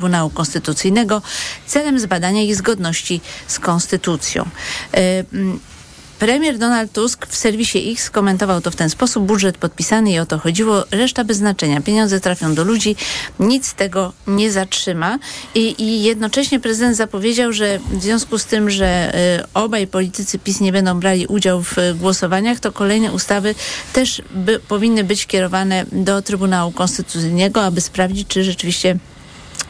Trybunału Konstytucyjnego celem zbadania ich zgodności z Konstytucją. E, premier Donald Tusk w serwisie X skomentował to w ten sposób. Budżet podpisany i o to chodziło. Reszta bez znaczenia. Pieniądze trafią do ludzi. Nic tego nie zatrzyma. I, I, jednocześnie prezydent zapowiedział, że w związku z tym, że y, obaj politycy PiS nie będą brali udziału w y, głosowaniach, to kolejne ustawy też by, powinny być kierowane do Trybunału Konstytucyjnego, aby sprawdzić, czy rzeczywiście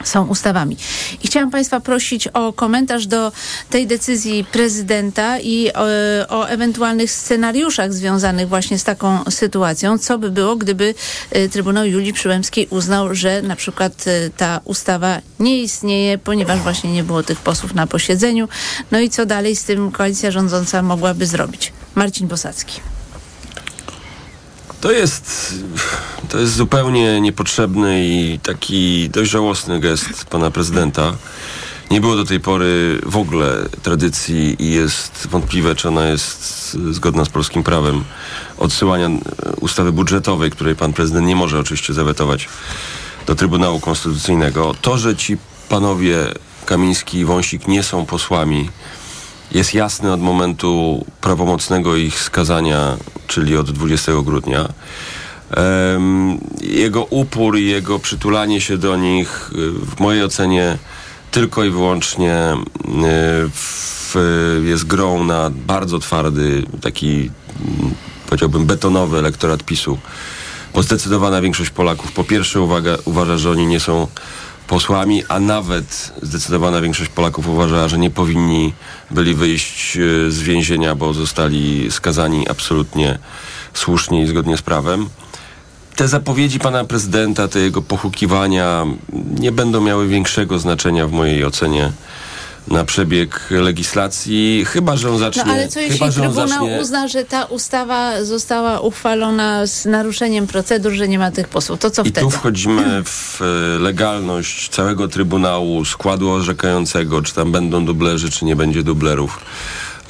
są ustawami. I chciałam Państwa prosić o komentarz do tej decyzji prezydenta i o, o, ewentualnych scenariuszach związanych właśnie z taką sytuacją. Co by było, gdyby y, Trybunał Julii Przyłębskiej uznał, że na przykład y, ta ustawa nie istnieje, ponieważ właśnie nie było tych posłów na posiedzeniu. No i co dalej z tym koalicja rządząca mogłaby zrobić? Marcin Bosacki. To jest, to jest zupełnie niepotrzebny i taki dość żałosny gest pana prezydenta. Nie było do tej pory w ogóle tradycji i jest wątpliwe, czy ona jest zgodna z polskim prawem odsyłania ustawy budżetowej, której pan prezydent nie może oczywiście zawetować do Trybunału Konstytucyjnego. To, że ci panowie Kamiński i Wąsik nie są posłami, jest jasny od momentu prawomocnego ich skazania, czyli od 20 grudnia. Jego upór i jego przytulanie się do nich, y, w mojej ocenie, tylko i wyłącznie y, w, jest grą na bardzo twardy, taki mm, powiedziałbym betonowy elektorat PiSu. Bo zdecydowana większość Polaków po pierwsze uwaga, uważa, że oni nie są posłami, a nawet zdecydowana większość Polaków uważała, że nie powinni byli wyjść e, z więzienia, bo zostali skazani absolutnie słusznie i zgodnie z prawem. Te zapowiedzi pana prezydenta, te jego pochukiwania nie będą miały większego znaczenia w mojej ocenie na przebieg legislacji, chyba że on zacznie. No ale co jeśli chyba, Trybunał zacznie... uzna, że ta ustawa została uchwalona z naruszeniem procedur, że nie ma tych posłów? To co I wtedy? I tu wchodzimy w e, legalność całego Trybunału, składu orzekającego, czy tam będą dublerzy, czy nie będzie dublerów.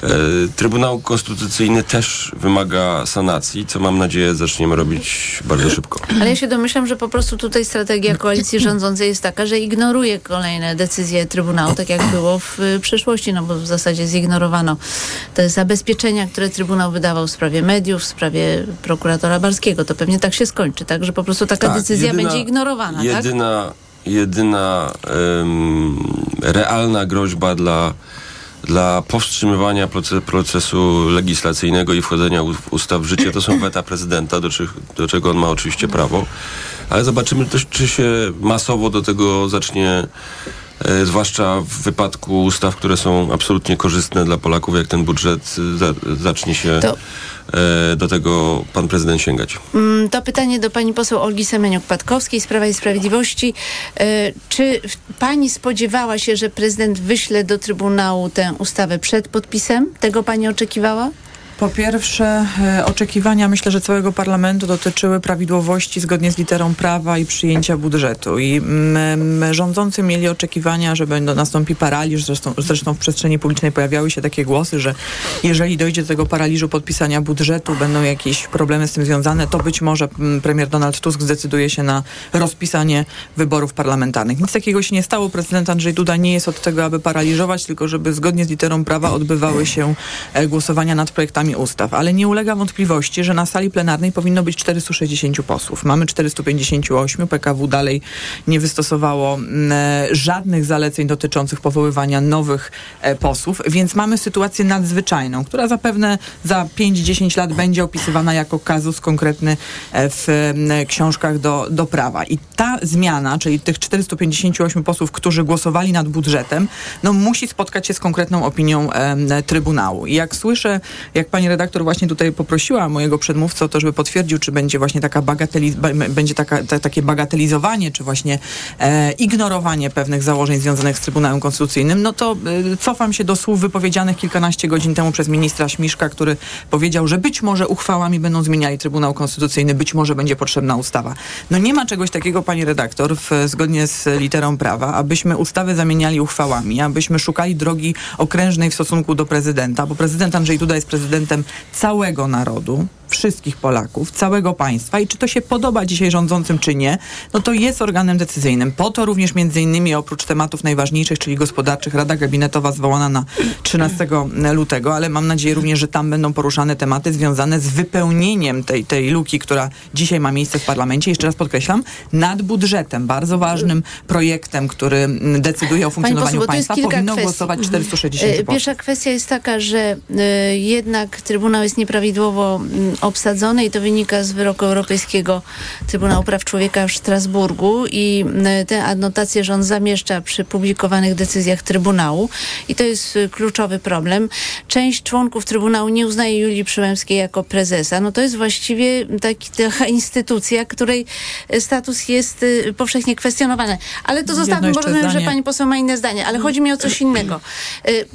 E, Trybunał Konstytucyjny też wymaga sanacji, co mam nadzieję zaczniemy robić bardzo szybko. Ale ja się domyślam, że po prostu tutaj strategia koalicji rządzącej jest taka, że ignoruje kolejne decyzje Trybunału, tak jak było w przeszłości, no bo w zasadzie zignorowano te zabezpieczenia, które Trybunał wydawał w sprawie mediów, w sprawie prokuratora Barskiego. To pewnie tak się skończy, tak? Że po prostu taka tak, decyzja jedyna, będzie ignorowana, tak? jedyna, tak? Jedyna um, realna groźba dla dla powstrzymywania procesu legislacyjnego i wchodzenia ustaw w życie to są weta prezydenta, do, czy, do czego on ma oczywiście prawo. Ale zobaczymy też, czy się masowo do tego zacznie E, zwłaszcza w wypadku ustaw, które są absolutnie korzystne dla Polaków, jak ten budżet za, zacznie się to... e, do tego pan prezydent sięgać. Mm, to pytanie do pani poseł Olgi Semeniuk-Patkowskiej z Prawa i Sprawiedliwości. E, czy pani spodziewała się, że prezydent wyśle do Trybunału tę ustawę przed podpisem? Tego pani oczekiwała? Po pierwsze, e, oczekiwania myślę, że całego parlamentu dotyczyły prawidłowości zgodnie z literą prawa i przyjęcia budżetu. I my, rządzący mieli oczekiwania, że będą, nastąpi paraliż. Zresztą, zresztą w przestrzeni publicznej pojawiały się takie głosy, że jeżeli dojdzie do tego paraliżu podpisania budżetu, będą jakieś problemy z tym związane, to być może premier Donald Tusk zdecyduje się na rozpisanie wyborów parlamentarnych. Nic takiego się nie stało. Prezydent Andrzej Duda nie jest od tego, aby paraliżować, tylko żeby zgodnie z literą prawa odbywały się e, głosowania nad projektami ustaw, ale nie ulega wątpliwości, że na sali plenarnej powinno być 460 posłów. Mamy 458, PKW dalej nie wystosowało mm, e, żadnych zaleceń dotyczących powoływania nowych e, posłów, więc mamy sytuację nadzwyczajną, która zapewne za 5-10 lat będzie opisywana jako kazus konkretny e, w książkach do, do prawa. I ta zmiana, czyli tych 458 posłów, którzy głosowali nad budżetem, no musi spotkać się z konkretną opinią Trybunału. I jak słyszę, jak pani pani redaktor właśnie tutaj poprosiła mojego przedmówcę o to, żeby potwierdził, czy będzie właśnie taka bagateliz będzie taka, ta, takie bagatelizowanie, czy właśnie e, ignorowanie pewnych założeń związanych z Trybunałem Konstytucyjnym, no to e, cofam się do słów wypowiedzianych kilkanaście godzin temu przez ministra Śmiszka, który powiedział, że być może uchwałami będą zmieniali Trybunał Konstytucyjny, być może będzie potrzebna ustawa. No nie ma czegoś takiego, pani redaktor, w, zgodnie z literą prawa, abyśmy ustawy zamieniali uchwałami, abyśmy szukali drogi okrężnej w stosunku do prezydenta, bo prezydent Andrzej Duda jest prezydentem całego narodu, wszystkich Polaków, całego państwa i czy to się podoba dzisiaj rządzącym, czy nie, no to jest organem decyzyjnym. Po to również między innymi oprócz tematów najważniejszych, czyli gospodarczych, Rada Gabinetowa zwołana na 13 lutego, ale mam nadzieję również, że tam będą poruszane tematy związane z wypełnieniem tej, tej luki, która dzisiaj ma miejsce w parlamencie. Jeszcze raz podkreślam, nad budżetem, bardzo ważnym projektem, który decyduje o funkcjonowaniu poseł, państwa, powinno kwestii. głosować 460 posłów. Pierwsza kwestia jest taka, że y, jednak Trybunał jest nieprawidłowo obsadzony i to wynika z wyroku Europejskiego Trybunału Praw Człowieka w Strasburgu i y, te adnotacje rząd zamieszcza przy publikowanych decyzjach Trybunału i to jest kluczowy problem. Część członków Trybunału nie uznaje Julii Przyłębskiej jako prezesa. No to jest właściwie taki, taka instytucja, której status jest powszechnie kwestionowany. Ale to zostawmy, bo rozumiem, że pani poseł ma inne zdanie, ale chodzi mi o coś innego.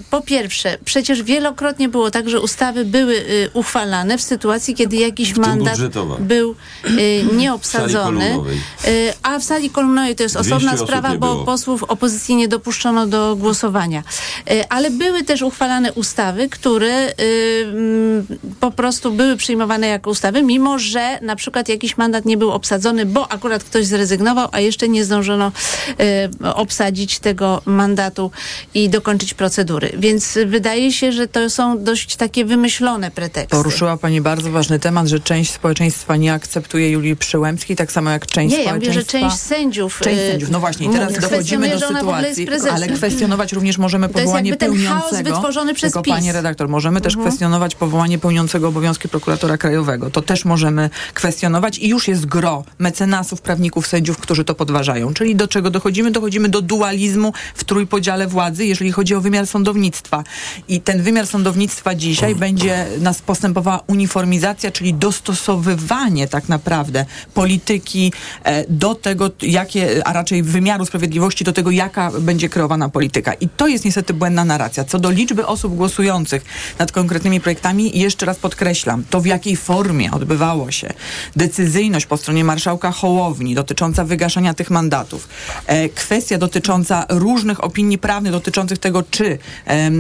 Po pierwsze, przecież wielokrotnie było tak, że ustawy były uchwalane w sytuacji, kiedy jakiś mandat budżetowa. był nieobsadzony. W a w sali kolumnowej to jest osobna sprawa, bo posłów opozycji nie dopuszczono do głosowania. Ale były też uchwalane ustawy, które po prostu były przyjmowane jako ustawy, mimo że na przykład jakiś mandat nie był obsadzony, bo akurat ktoś zrezygnował, a jeszcze nie zdążono obsadzić tego mandatu i dokończyć procedury. Więc wydaje się, że to są dość takie wymyślone preteksty. Poruszyła Pani bardzo ważny temat, że część społeczeństwa nie akceptuje Julii Przyłębskiej, tak samo jak część nie, społeczeństwa... Nie, ja mówię, że część sędziów... Część sędziów, no właśnie, teraz dochodzimy do sytuacji, ale kwestionować również możemy powołanie pełniącego... wytworzony przez tylko, PiS. Panie redaktor, możemy też mhm. kwestionować powołanie pełniącego obowiązki prokuratora krajowego. To też możemy kwestionować i już jest gro mecenasów, prawników, sędziów, którzy to podważają. Czyli do czego dochodzimy? Dochodzimy do dualizmu w trójpodziale władzy, jeżeli chodzi o wymiar sądownictwa. I ten wymiar sądownictwa dzisiaj będzie nas postępowała uniformizacja, czyli dostosowywanie tak naprawdę polityki e, do tego, jakie, a raczej wymiaru sprawiedliwości do tego, jaka będzie kreowana polityka. I to jest niestety błędna narracja. Co do liczby osób głosujących nad konkretnymi projektami, jeszcze raz podkreślam, to w jakiej formie odbywało się decyzyjność po stronie marszałka Hołowni dotycząca wygaszania tych mandatów, e, kwestia dotycząca różnych opinii prawnych dotyczących tego, czy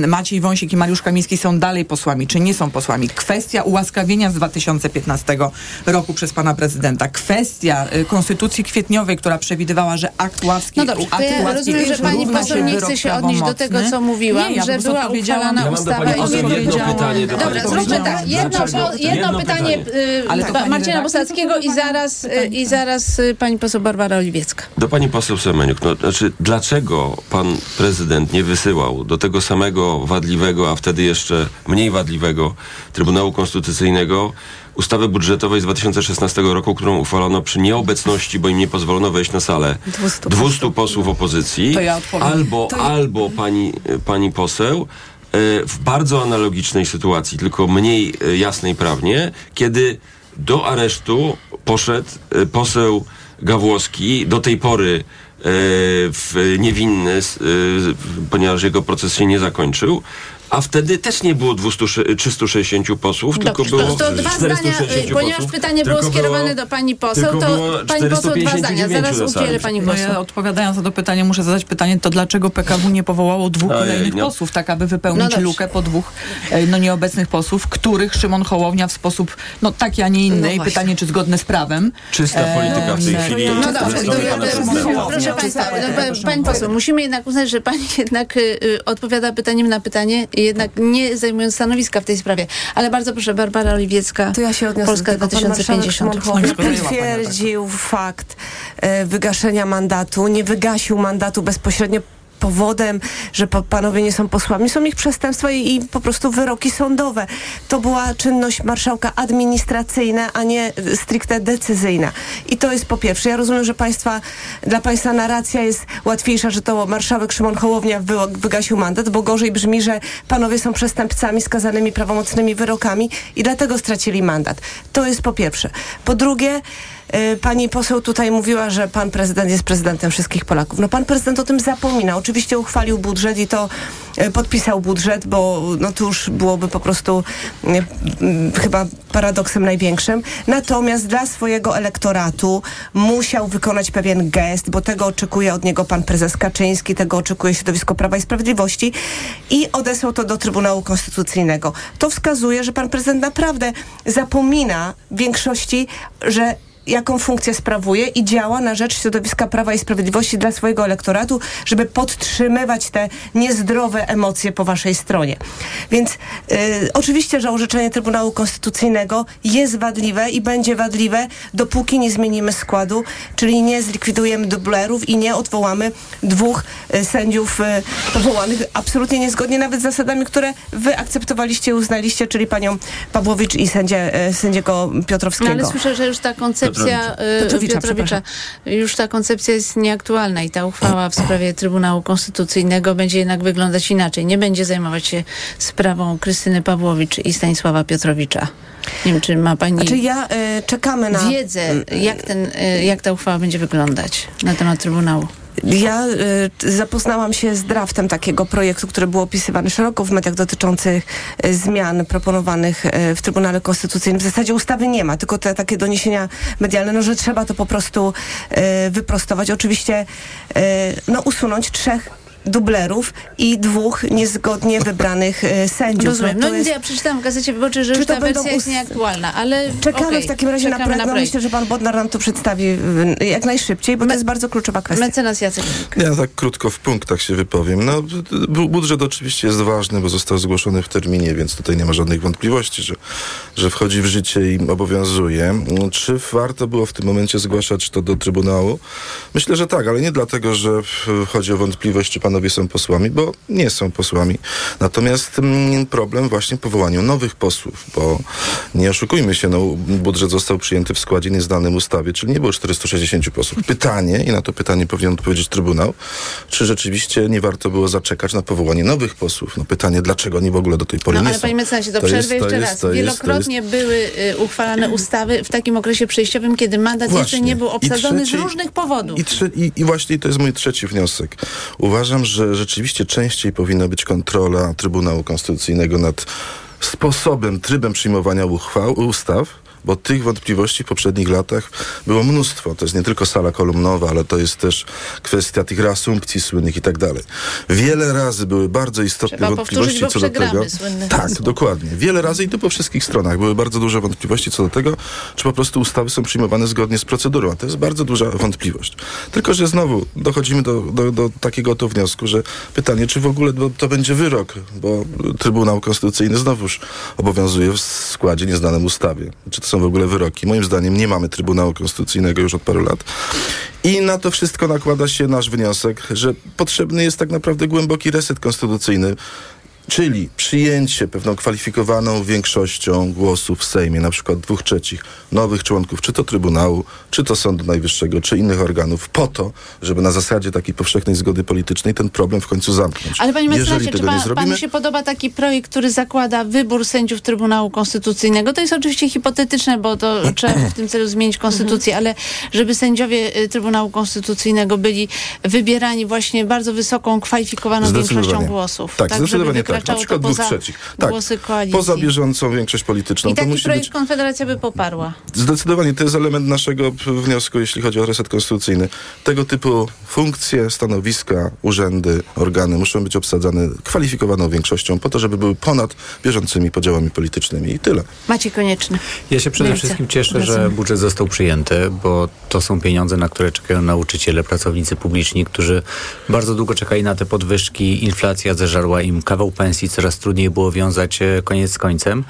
Maciej Wąsik i Mariusz Kamiński są dalej posłami, czy nie są posłami, kwestia ułaskawienia z 2015 roku przez pana prezydenta, kwestia y, konstytucji kwietniowej, która przewidywała, że akt łaski... No dobrze, akt ja łaski rozumiem, że pani poseł nie chce się odnieść do tego, co mówiłam, nie, ja że była uchwalana ja ustawa... Jedno pytanie do Dobra, zróbmy tak, jedno, jedno, jedno pytanie, pytanie y, Marcina Bosackiego i zaraz, y, i zaraz pani poseł Barbara Oliwiecka. Do pani poseł Semeniuk, no, znaczy, dlaczego pan prezydent nie wysyłał do tego samego wadliwego, a wtedy jeszcze mniej wadliwego Trybunału Konstytucyjnego ustawy budżetowej z 2016 roku, którą uchwalono przy nieobecności, bo im nie pozwolono wejść na salę 200, 200 posłów. opozycji, ja albo, ja... albo pani, pani poseł e, w bardzo analogicznej sytuacji, tylko mniej e, jasnej prawnie, kiedy do aresztu poszedł e, poseł Gawłowski, do tej pory w niewinny, ponieważ jego proces się nie zakończył, a wtedy też nie było 200, 360 posłów, Dobrze, tylko było to, to dwa zdania, ponieważ posłów, pytanie było skierowane było, do pani poseł, to pani poseł dwa zdania. Zaraz udzielę pani poseł. No ja odpowiadając na to pytanie, muszę zadać pytanie, to dlaczego PKW nie powołało dwóch Ojej, kolejnych no. posłów, tak aby wypełnić no lukę po dwóch e, no, nieobecnych posłów, których Szymon Hołownia w sposób no taki, a nie inny. No I pytanie, czy zgodne z prawem. Czysta polityka w tej chwili. No dobrze, proszę państwa, pani poseł, musimy jednak uznać, że pani jednak y, odpowiada pytaniem na pytanie jednak nie zajmując stanowiska w tej sprawie. Ale bardzo proszę, Barbara Oliwiecka, to ja się Polska 2050. Potwierdził fakt e, wygaszenia mandatu, nie wygasił mandatu bezpośrednio powodem, że panowie nie są posłami, są ich przestępstwa i, i, po prostu wyroki sądowe. To była czynność marszałka administracyjna, a nie stricte decyzyjna. I to jest po pierwsze. Ja rozumiem, że państwa, dla państwa narracja jest łatwiejsza, że to marszałek Szymon Hołownia wy, wygasił mandat, bo gorzej brzmi, że panowie są przestępcami skazanymi prawomocnymi wyrokami i dlatego stracili mandat. To jest po pierwsze. Po drugie, pani poseł tutaj mówiła, że pan prezydent jest prezydentem wszystkich Polaków. No pan prezydent o tym zapomina. Oczywiście uchwalił budżet i to y, podpisał budżet, bo no to już byłoby po prostu y, chyba paradoksem największym. Natomiast dla swojego elektoratu musiał wykonać pewien gest, bo tego oczekuje od niego pan prezes Kaczyński, tego oczekuje środowisko Prawa i Sprawiedliwości i odesłał to do Trybunału Konstytucyjnego. To wskazuje, że pan prezydent naprawdę zapomina większości, że jaką funkcję sprawuje i działa na rzecz środowiska Prawa i Sprawiedliwości dla swojego elektoratu, żeby podtrzymywać te niezdrowe emocje po waszej stronie. Więc y, oczywiście, że orzeczenie Trybunału Konstytucyjnego jest wadliwe i będzie wadliwe, dopóki nie zmienimy składu, czyli nie zlikwidujemy dublerów i nie odwołamy dwóch y, sędziów y, powołanych absolutnie niezgodnie nawet z zasadami, które wy akceptowaliście i uznaliście, czyli panią Pawłowicz i sędzie, y, sędziego Piotrowskiego. No ale słyszę, że już ta koncepcja Piotrowicza. y, Piotrowicza, Piotrowicza, już ta koncepcja jest nieaktualna i ta uchwała w sprawie Trybunału Konstytucyjnego będzie jednak wyglądać inaczej. Nie będzie zajmować się sprawą Krystyny Pawłowicz i Stanisława Piotrowicza. Nie wiem, czy ma pani Znaczy ja y, czekamy na... wiedzę, jak, ten, y, jak ta uchwała będzie wyglądać na temat Trybunału. Ja y, zapoznałam się z draftem takiego projektu, który był opisywany szeroko w mediach dotyczących y, zmian proponowanych y, w Trybunale Konstytucyjnym. W zasadzie ustawy nie ma, tylko te takie doniesienia medialne, no, że trzeba to po prostu wyprostować. Oczywiście no, usunąć trzech dublerów i dwóch niezgodnie wybranych y, sędziów. Rozumiem. No to jest- ja przeczytałam w Gazecie Wyborczej, że już to ta wersja jest us- nieaktualna, ale Czekamy okej, w takim razie na czekamy projekt. No, projekt. myślę, że pan Bodnar nam to przedstawi jak najszybciej, bo to jest bardzo kluczowa kwestia. Mecenas Jacek. Ja tak krótko w punktach się wypowiem. No, bu- budżet oczywiście jest ważny, bo został zgłoszony w terminie, więc tutaj nie ma żadnych wątpliwości, że, że wchodzi w życie i obowiązuje. Czy warto było w tym momencie zgłaszać to do Trybunału? Myślę, że tak, ale nie dlatego, że w- chodzi o wątpliwość, czy panowie są posłami, bo nie są posłami. Natomiast mm, problem właśnie powołaniu nowych posłów, bo nie oszukujmy się, no, budżet został przyjęty w składzie nieznanym ustawie, czyli nie było 460 posłów. Pytanie, i na to pytanie powinien odpowiedzieć Trybunał, czy rzeczywiście nie warto było zaczekać na powołanie nowych posłów? No pytanie, dlaczego oni w ogóle do tej pory No nie ale są? panie mecenasie, to, To to jeszcze jest- raz. to jest- Wielokrotnie były y, uchwalane ustawy w takim okresie przejściowym, kiedy mandat jeszcze Właśnie. nie był obsadzony trzeci- z różnych powodów. I, i, I właśnie to jest mój trzeci wniosek. Uważam, że rzeczywiście częściej powinna być kontrola Trybunału Konstytucyjnego nad sposobem, trybem przyjmowania uchwał, ustaw, bo tych wątpliwości w poprzednich latach było mnóstwo. To jest nie tylko sala kolumnowa, ale to jest też kwestia tych reasumpcji słynnych i tak dalej. Wiele razy były bardzo istotne Trzeba wątpliwości co do tego. Tak, hasło. dokładnie. Wiele razy i to po wszystkich stronach były bardzo duże wątpliwości co do tego, czy po prostu ustawy są przyjmowane zgodnie z procedurą. A to jest bardzo duża wątpliwość. Tylko, że znowu dochodzimy do, do, do takiego oto wniosku, że pytanie, czy w ogóle to będzie wyrok, bo Trybunał Konstytucyjny znowuż obowiązuje w składzie nieznanym ustawie. Czy to są w ogóle wyroki? Moim zdaniem nie mamy Trybunału Konstytucyjnego już od paru lat. I na to wszystko nakłada się nasz wniosek, że potrzebny jest tak naprawdę głęboki reset konstytucyjny, Czyli przyjęcie pewną kwalifikowaną większością głosów w Sejmie, na przykład dwóch trzecich nowych członków, czy to Trybunału, czy to Sądu Najwyższego, czy innych organów, po to, żeby na zasadzie takiej powszechnej zgody politycznej ten problem w końcu zamknąć. Ale panie mecenasie, czy pan, zrobimy, panu się podoba taki projekt, który zakłada wybór sędziów Trybunału Konstytucyjnego? To jest oczywiście hipotetyczne, bo to trzeba w tym celu zmienić konstytucję, ale żeby sędziowie y, Trybunału Konstytucyjnego byli wybierani właśnie bardzo wysoką, kwalifikowaną większością głosów. Tak, żeby zdecydowanie tak. Na wykraczało przykład to poza trzecich. Tak, głosy koalicji. poza bieżącą większość polityczną. I to taki musi projekt być Konfederacja by poparła. Zdecydowanie to jest element naszego wniosku, jeśli chodzi o reset konstytucyjny. Tego typu funkcje, stanowiska, urzędy, organy muszą być obsadzane kwalifikowaną większością po to, żeby były ponad bieżącymi podziałami politycznymi i tyle. Macie konieczny. Ja się przede Wielce. wszystkim cieszę, że budżet został przyjęty, bo to są pieniądze, na które czekają nauczyciele, pracownicy publiczni, którzy bardzo długo czekali na te podwyżki. Inflacja zeżarła im kawał pensji, coraz trudniej było wiązać e, koniec z końcem.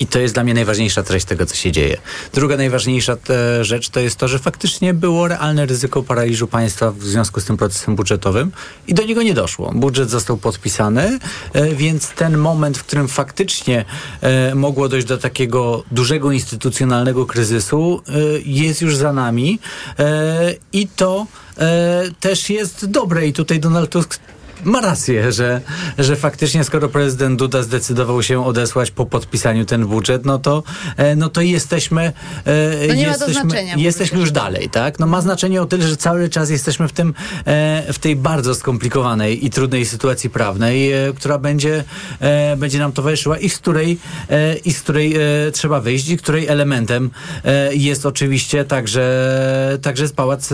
I to jest dla mnie najważniejsza treść tego, co się dzieje. Druga najważniejsza te rzecz to jest to, że faktycznie było realne ryzyko paraliżu państwa w związku z tym procesem budżetowym i do niego nie doszło. Budżet został podpisany, e, więc ten moment, w którym faktycznie e, mogło dojść do takiego dużego instytucjonalnego kryzysu, e, jest już za nami e, i to e, też jest dobre i tutaj Donald Tusk ma rację, że, że faktycznie skoro prezydent Duda zdecydował się odesłać po podpisaniu ten budżet, no to, e, no to jesteśmy, e, nie ma to jesteśmy, znaczenia, jesteśmy już dalej, tak? No ma znaczenie o tyle, że cały czas jesteśmy w tym, e, w tej bardzo skomplikowanej i trudnej sytuacji prawnej, która będzie, będzie nam towarzyszyła i z której, i z której trzeba wyjść i której elementem jest oczywiście także, także jest pałac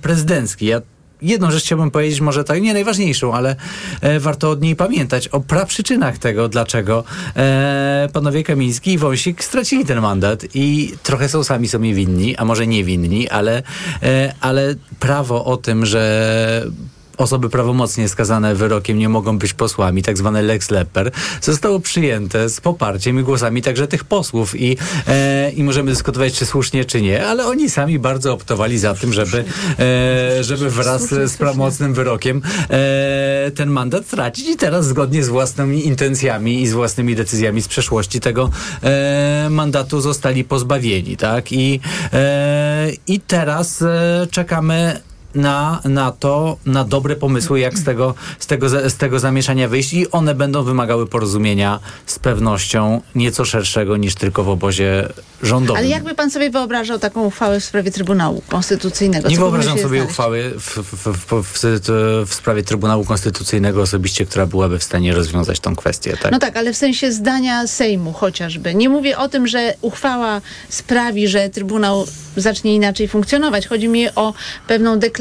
prezydencki. Ja Jedną rzecz chciałbym powiedzieć, może tak nie najważniejszą, ale e, warto od niej pamiętać o praprzyczynach tego, dlaczego e, panowie Kamiński i Wąsik stracili ten mandat i trochę są sami sobie winni, a może niewinni, ale, e, ale prawo o tym, że osoby prawomocnie skazane wyrokiem nie mogą być posłami, tak zwane lex leper, zostało przyjęte z poparciem i głosami także tych posłów i, e, i możemy dyskutować, czy słusznie, czy nie, ale oni sami bardzo optowali za tym, żeby, e, żeby wraz z prawomocnym wyrokiem e, ten mandat tracić i teraz zgodnie z własnymi intencjami i z własnymi decyzjami z przeszłości tego e, mandatu zostali pozbawieni, tak? I, e, i teraz e, czekamy na, na to, na dobre pomysły, jak z tego, z, tego, z tego zamieszania wyjść i one będą wymagały porozumienia z pewnością nieco szerszego niż tylko w obozie rządowym. Ale jakby pan sobie wyobrażał taką uchwałę w sprawie Trybunału Konstytucyjnego? Nie wyobrażam sobie znaleźć? uchwały w, w, w, w, w sprawie Trybunału Konstytucyjnego osobiście, która byłaby w stanie rozwiązać tą kwestię. Tak? No tak, ale w sensie zdania Sejmu chociażby. Nie mówię o tym, że uchwała sprawi, że Trybunał zacznie inaczej funkcjonować. Chodzi mi o pewną deklarację,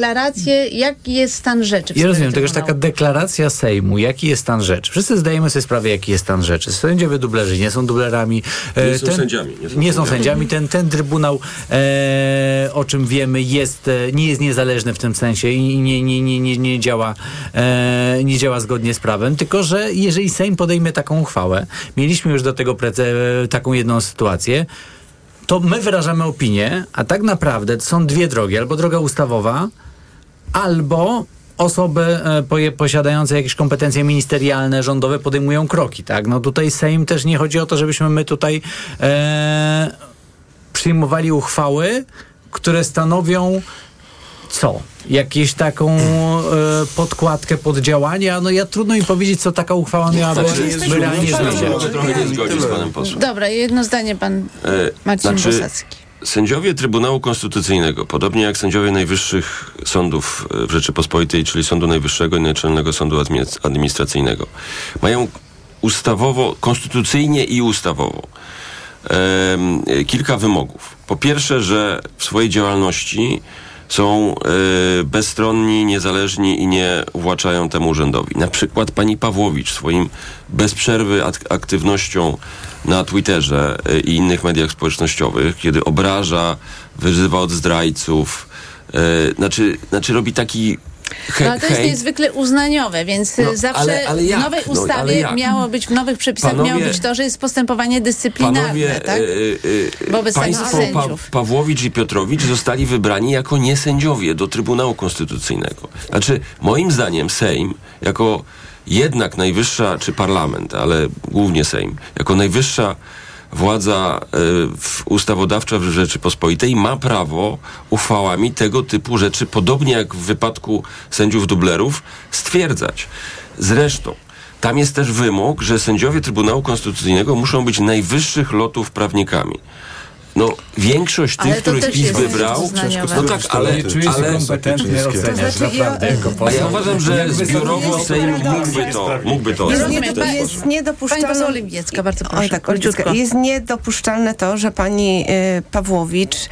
jaki jest stan rzeczy. Ja rozumiem, to już taka deklaracja Sejmu, jaki jest stan rzeczy. Wszyscy zdajemy sobie sprawę, jaki jest stan rzeczy. Sędziowie dublerzy nie są dublerami. Nie E, są sędziami, nie są Nie są sędziami. Ten, ten trybunał, e, o czym wiemy, jest, e, nie jest niezależny w tym sensie i nie, nie, nie, nie, nie, działa, e, nie działa zgodnie z prawem, tylko że jeżeli Sejm podejmie taką uchwałę, mieliśmy już do tego prece, taką jedną sytuację, to my wyrażamy opinię, a tak naprawdę są dwie drogi. Albo droga ustawowa, albo osoby e, posiadające jakieś kompetencje ministerialne, rządowe podejmują kroki, tak? No tutaj Sejm też nie chodzi o to, żebyśmy my tutaj e, przyjmowali uchwały, które stanowią co? Jakieś taką e, podkładkę pod działania? No ja trudno mi powiedzieć, co taka uchwała miałaby Znaczy, realnie Mogę zmieniać. się trochę nie zgodzić z panem posłem. Dobra, jedno zdanie pan E, Marcin znaczy, Bosacki. Sędziowie Trybunału Konstytucyjnego, podobnie jak sędziowie najwyższych sądów e, w Rzeczypospolitej, czyli Sądu Najwyższego i Naczelnego Sądu Admi- Administracyjnego, mają ustawowo, konstytucyjnie i ustawowo kilka wymogów. Po pierwsze, że w swojej działalności są e, bezstronni, niezależni i nie uwłaczają temu urzędowi. Na przykład pani Pawłowicz swoim bez przerwy ak- aktywnością na Twitterze e, i innych mediach społecznościowych, kiedy obraża, wyzywa od zdrajców, e, znaczy, znaczy robi taki he- No, ale to jest hejt. niezwykle uznaniowe, więc No, zawsze ale- ale w nowej No, ustawie jak? miało być, w nowych przepisach Panowie- miało być to, że jest postępowanie dyscyplinarne, Panowie, tak? e, e, e, Wobec państwo sędziów. Pawłowicz i Piotrowicz zostali wybrani jako niesędziowie do Trybunału Konstytucyjnego. Znaczy, moim zdaniem Sejm, jako jednak najwyższa, czy parlament, ale głównie Sejm, jako najwyższa władza w- ustawodawcza w Rzeczypospolitej ma prawo uchwałami tego typu rzeczy, podobnie jak w wypadku sędziów dublerów, stwierdzać. Zresztą, tam jest też wymóg, że sędziowie Trybunału Konstytucyjnego muszą być najwyższych lotów prawnikami. No, większość Ale tych, to których PiS wybrał, no tak, ale, Nie czuję się ale kompetentny oceniać, To znaczy, naprawdę, ja- jako a poseł. ja uważam, że zbiorowo Sejm mógłby to, mógłby to Jest, sposób. jest Pani niedopuszczalne. poseł Oliwiecka, bardzo proszę. Oj, tak, króciutko. Jest niedopuszczalne to, że pani y, Pawłowicz y,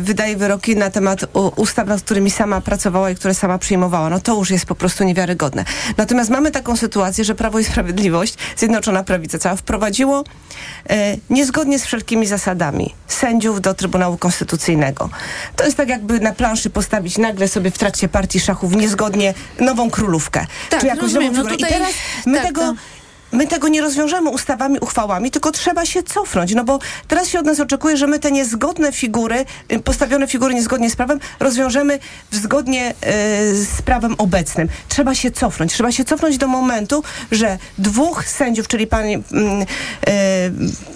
wydaje wyroki na temat u, ustaw, nad którymi sama pracowała i które sama przyjmowała. No to już jest po prostu niewiarygodne. Natomiast mamy taką sytuację, że Prawo i Sprawiedliwość, Zjednoczona Prawica cała, wprowadziło y, niezgodnie z wszelkimi zasadami sędziów do Trybunału Konstytucyjnego. To jest tak jakby na planszy postawić nagle sobie w trakcie partii szachów niezgodnie nową królówkę. Tak, czy jakąś rozumiem. nową No tutaj- I teraz my tak, tego... My tego nie rozwiążemy ustawami, uchwałami, tylko trzeba się cofnąć, no bo teraz się od nas oczekuje, że my te niezgodne figury, y, postawione figury niezgodnie z prawem, rozwiążemy zgodnie y, z prawem obecnym. Trzeba się cofnąć. Trzeba się cofnąć do momentu, że dwóch sędziów, czyli pani, mm, y,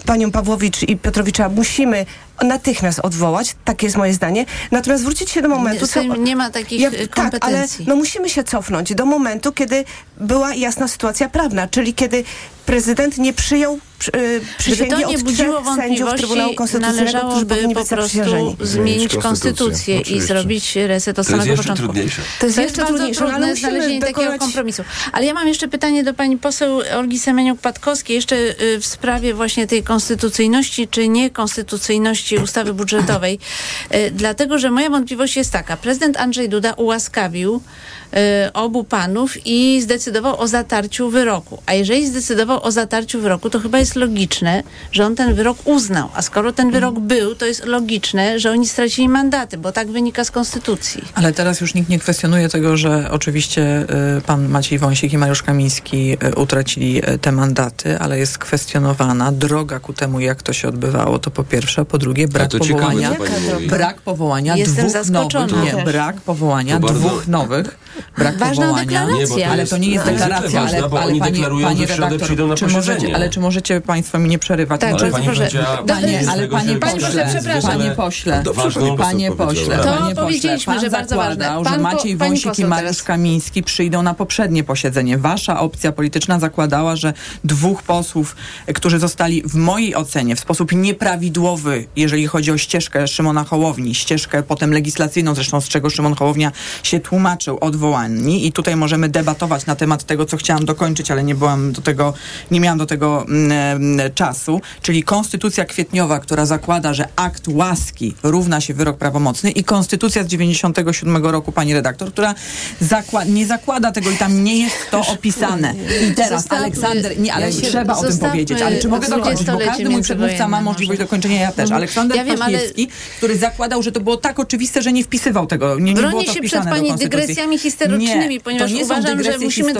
panią Pawłowicz i Piotrowicza, musimy natychmiast odwołać, takie jest moje zdanie. Natomiast wrócić się do momentu... Nie, Sejm nie ma takich Ja- y, tak, ale kompetencji. no musimy się cofnąć do momentu, kiedy była jasna sytuacja prawna, czyli kiedy prezydent nie przyjął przy, y, Gdyby przysięgi to nie budziło wątpliwości, należałoby po prostu zmienić konstytucję konstytucję, i oczywiście. zrobić reset od To jest samego jeszcze początku. trudniejsze. To jest To jeszcze bardzo trudniejsze, ale trudne musimy znalezienie takiego dokonać... kompromisu. Ale ja mam jeszcze pytanie do pani poseł Olgi Semeniuk-Patkowskiej, jeszcze y, w sprawie właśnie tej konstytucyjności czy niekonstytucyjności ustawy budżetowej. Y, Dlatego, że moja wątpliwość jest taka. Prezydent Andrzej Duda ułaskawił obu panów i zdecydował o zatarciu wyroku. A jeżeli zdecydował o zatarciu wyroku, to chyba jest logiczne, że on ten wyrok uznał. A skoro ten wyrok był, to jest logiczne, że oni stracili mandaty, bo tak wynika z konstytucji. Ale teraz już nikt nie kwestionuje tego, że oczywiście y, pan Maciej Wąsik i Mariusz Kamiński y, utracili y, te mandaty, ale jest kwestionowana droga ku temu, jak to się odbywało. To po pierwsze, a po drugie brak to ciekawe, powołania. mówi. Brak powołania Jestem dwóch nowych, nie, brak powołania dwóch nowych, brak Ważna powołania. deklaracja. Nie, to ale jest to nie jest deklaracja, ważne, ale, ale oni panie, deklarują, panie że w środę redaktor, przyjdą na czy możecie, posiedzenie. ale czy możecie państwo mi nie przerywać? Tak, Ale pani proszę. Panie, ale panie Panie pośle, przepraszam. panie pośle, pani panie pośle, To powiedzieliśmy, że bardzo ważne. że Pan Maciej pani Wąsik i Mariusz. Kamiński przyjdą na poprzednie posiedzenie. Wasza opcja polityczna zakładała, że dwóch posłów, e, którzy zostali w mojej ocenie w sposób nieprawidłowy, jeżeli chodzi o ścieżkę Szymona Hołowni, ścieżkę potem legislacyjną, zresztą z czego Szymon Hołownia się tłumaczył, odwołani i tutaj możemy debatować na temat tego, co chciałam dokończyć, ale nie byłam do tego, nie miałam do tego mm, mm, czasu, czyli konstytucja kwietniowa, która zakłada, że akt łaski równa się wyrok prawomocny i konstytucja z 97 roku, pani redaktor, która zakła- nie zakłada tego i tam nie jest to opisane. I teraz Zostawmy- Aleksander, nie, ale ja trzeba o tym powiedzieć, ale czy mogę dokończyć, bo każdy mój przedmówca ma międzywojenne możliwość dokończenia, ja też. Mhm. Aleksander Ja wiem, ale- który zakładał, że to było tak oczywiste, że nie wpisywał tego, nie, nie było Bronię to się przed pani dygresjami historycznymi, Nie, ponieważ to nie są uważam, że dygresje musimy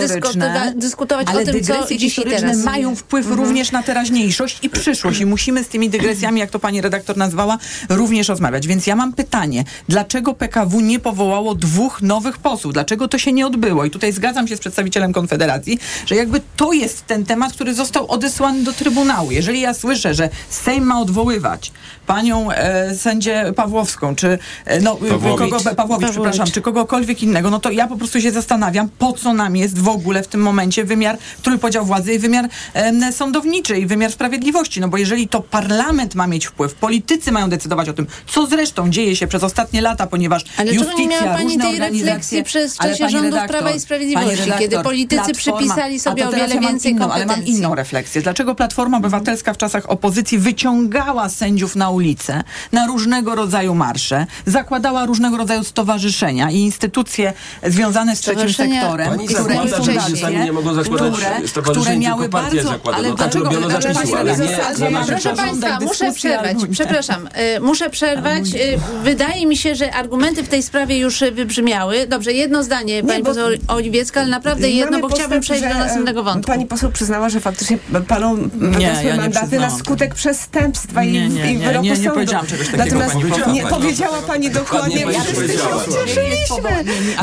dyskutować ale o tym, co dziś i historyczne teraz. mają wpływ również na teraźniejszość i przyszłość i musimy z tymi dygresjami, jak to pani redaktor nazwała, również rozmawiać. Więc ja mam pytanie, dlaczego PKW nie powołało dwóch nowych posłów? Dlaczego to się nie odbyło? I tutaj zgadzam się z przedstawicielem Konfederacji, że jakby to jest ten temat, który został odesłany do Trybunału. Jeżeli ja słyszę, że Sejm ma odwoływać panią e, sędzię Pawłowską, czy e, no, Pawłowicz. kogo, Pawłowicz, Pawłowicz. przepraszam, czy kogokolwiek innego, no to ja po prostu się zastanawiam, po co nam jest w ogóle w tym momencie wymiar trójpodział władzy i wymiar em, sądowniczy i wymiar sprawiedliwości. No bo jeżeli to parlament ma mieć wpływ, politycy mają decydować o tym, co zresztą dzieje się przez ostatnie lata, ponieważ Ale justicja, nie miała pani różne tej refleksji przez czasie pani rządów redaktor, Prawa i Sprawiedliwości, redaktor, kiedy politycy przypisali sobie o wiele ja więcej inną, Ale mam kompetencji. inną refleksję. Dlaczego Platforma Obywatelska w czasach opozycji wyciągała sędziów na ulicę, na różnego rodzaju marsze, zakładała różnego rodzaju stowarzyszenia i instytucje związane z trzecim sektorem, Pani które zakłada, i że sami nie mogą zakładać które, które miały bardzo... zakłada. Ale No tak robiono ale nie redaktor, za naszych Proszę. Państwa, muszę dyskusji, przerwać. Przepraszam, y, muszę przerwać. Y, wydaje mi się, że argumenty w tej sprawie już y, wybrzmiały. Dobrze, jedno zdanie, pani poseł Oliwiecka, ale naprawdę jedno, bo chciałabym przejść do e, następnego wątku. Pani poseł przyznała, że faktycznie panom nie mandaty na skutek przestępstwa i, Nie, nie, nie, wyroku nie, nie sądu. powiedziałam czegoś takiego, Natomiast pani powiedziała, nie, pani powiedziała pani dokładnie, wszyscy się ucieszyliśmy,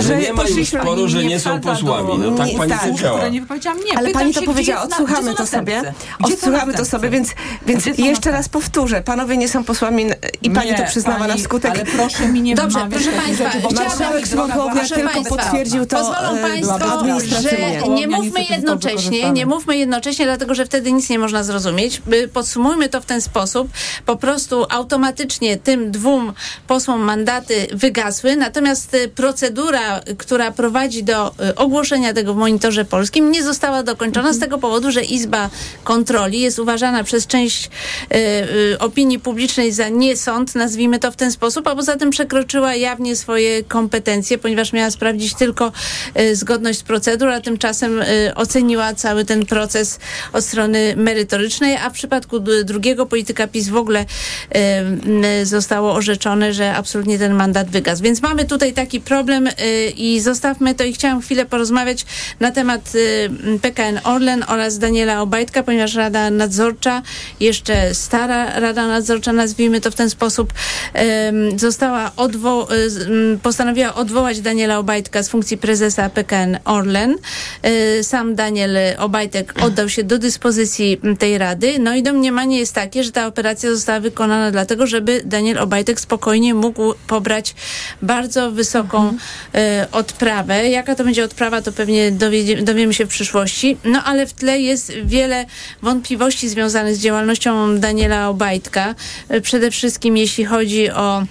Że poszliśmy- sporu, że nie są posłami. No tak Nie, pani tak. powiedziała. nie powiedziałam. Nie, Ale pytam pani się, to gdzie powiedziała, odsłuchamy to sobie. Odsłuchamy to sobie, więc, więc jeszcze raz powtórzę. Panowie nie są posłami i pani to przyznała pani- na skutek. Ale proszę mi nie Dobrze, proszę Państwa, Marszałek Proszę tylko potwierdził to Pozwolą e, Państwo, że nie mówmy jednocześnie, nie mówmy jednocześnie, dlatego że wtedy nic nie można zrozumieć. Podsumujmy to w ten sposób. Po prostu automatycznie tym dwóm posłom mandaty wygasły, natomiast procedura, y, która prowadzi do y, ogłoszenia tego w monitorze polskim nie została dokończona z tego powodu, że Izba Kontroli jest uważana przez część y, y, opinii publicznej za niesąd, nazwijmy to w ten sposób, a poza tym przekroczyła jawnie swoje kompetencje, ponieważ miała sprawdzić tylko zgodność procedur, a tymczasem oceniła cały ten proces od strony merytorycznej, a w przypadku drugiego polityka PiS w ogóle zostało orzeczone, że absolutnie ten mandat wygasł. Więc mamy tutaj taki problem i i zostawmy to i chciałam chwilę porozmawiać na temat y, PKN Orlen oraz Daniela Obajtka, ponieważ Rada Nadzorcza, jeszcze stara Rada Nadzorcza, nazwijmy to w ten sposób, została odwo- y, postanowiła odwołać Daniela Obajtka z funkcji prezesa PKN Orlen. Y, sam Daniel Obajtek oddał się do dyspozycji tej rady. No i domniemanie jest takie, że ta operacja została wykonana dlatego, żeby Daniel Obajtek spokojnie mógł pobrać bardzo wysoką y, odprawę. Jaka to będzie odprawa, to pewnie dowiedzie, dowiemy się w przyszłości. No ale w tle jest wiele wątpliwości związanych z działalnością Daniela Obajtka. Przede wszystkim jeśli chodzi o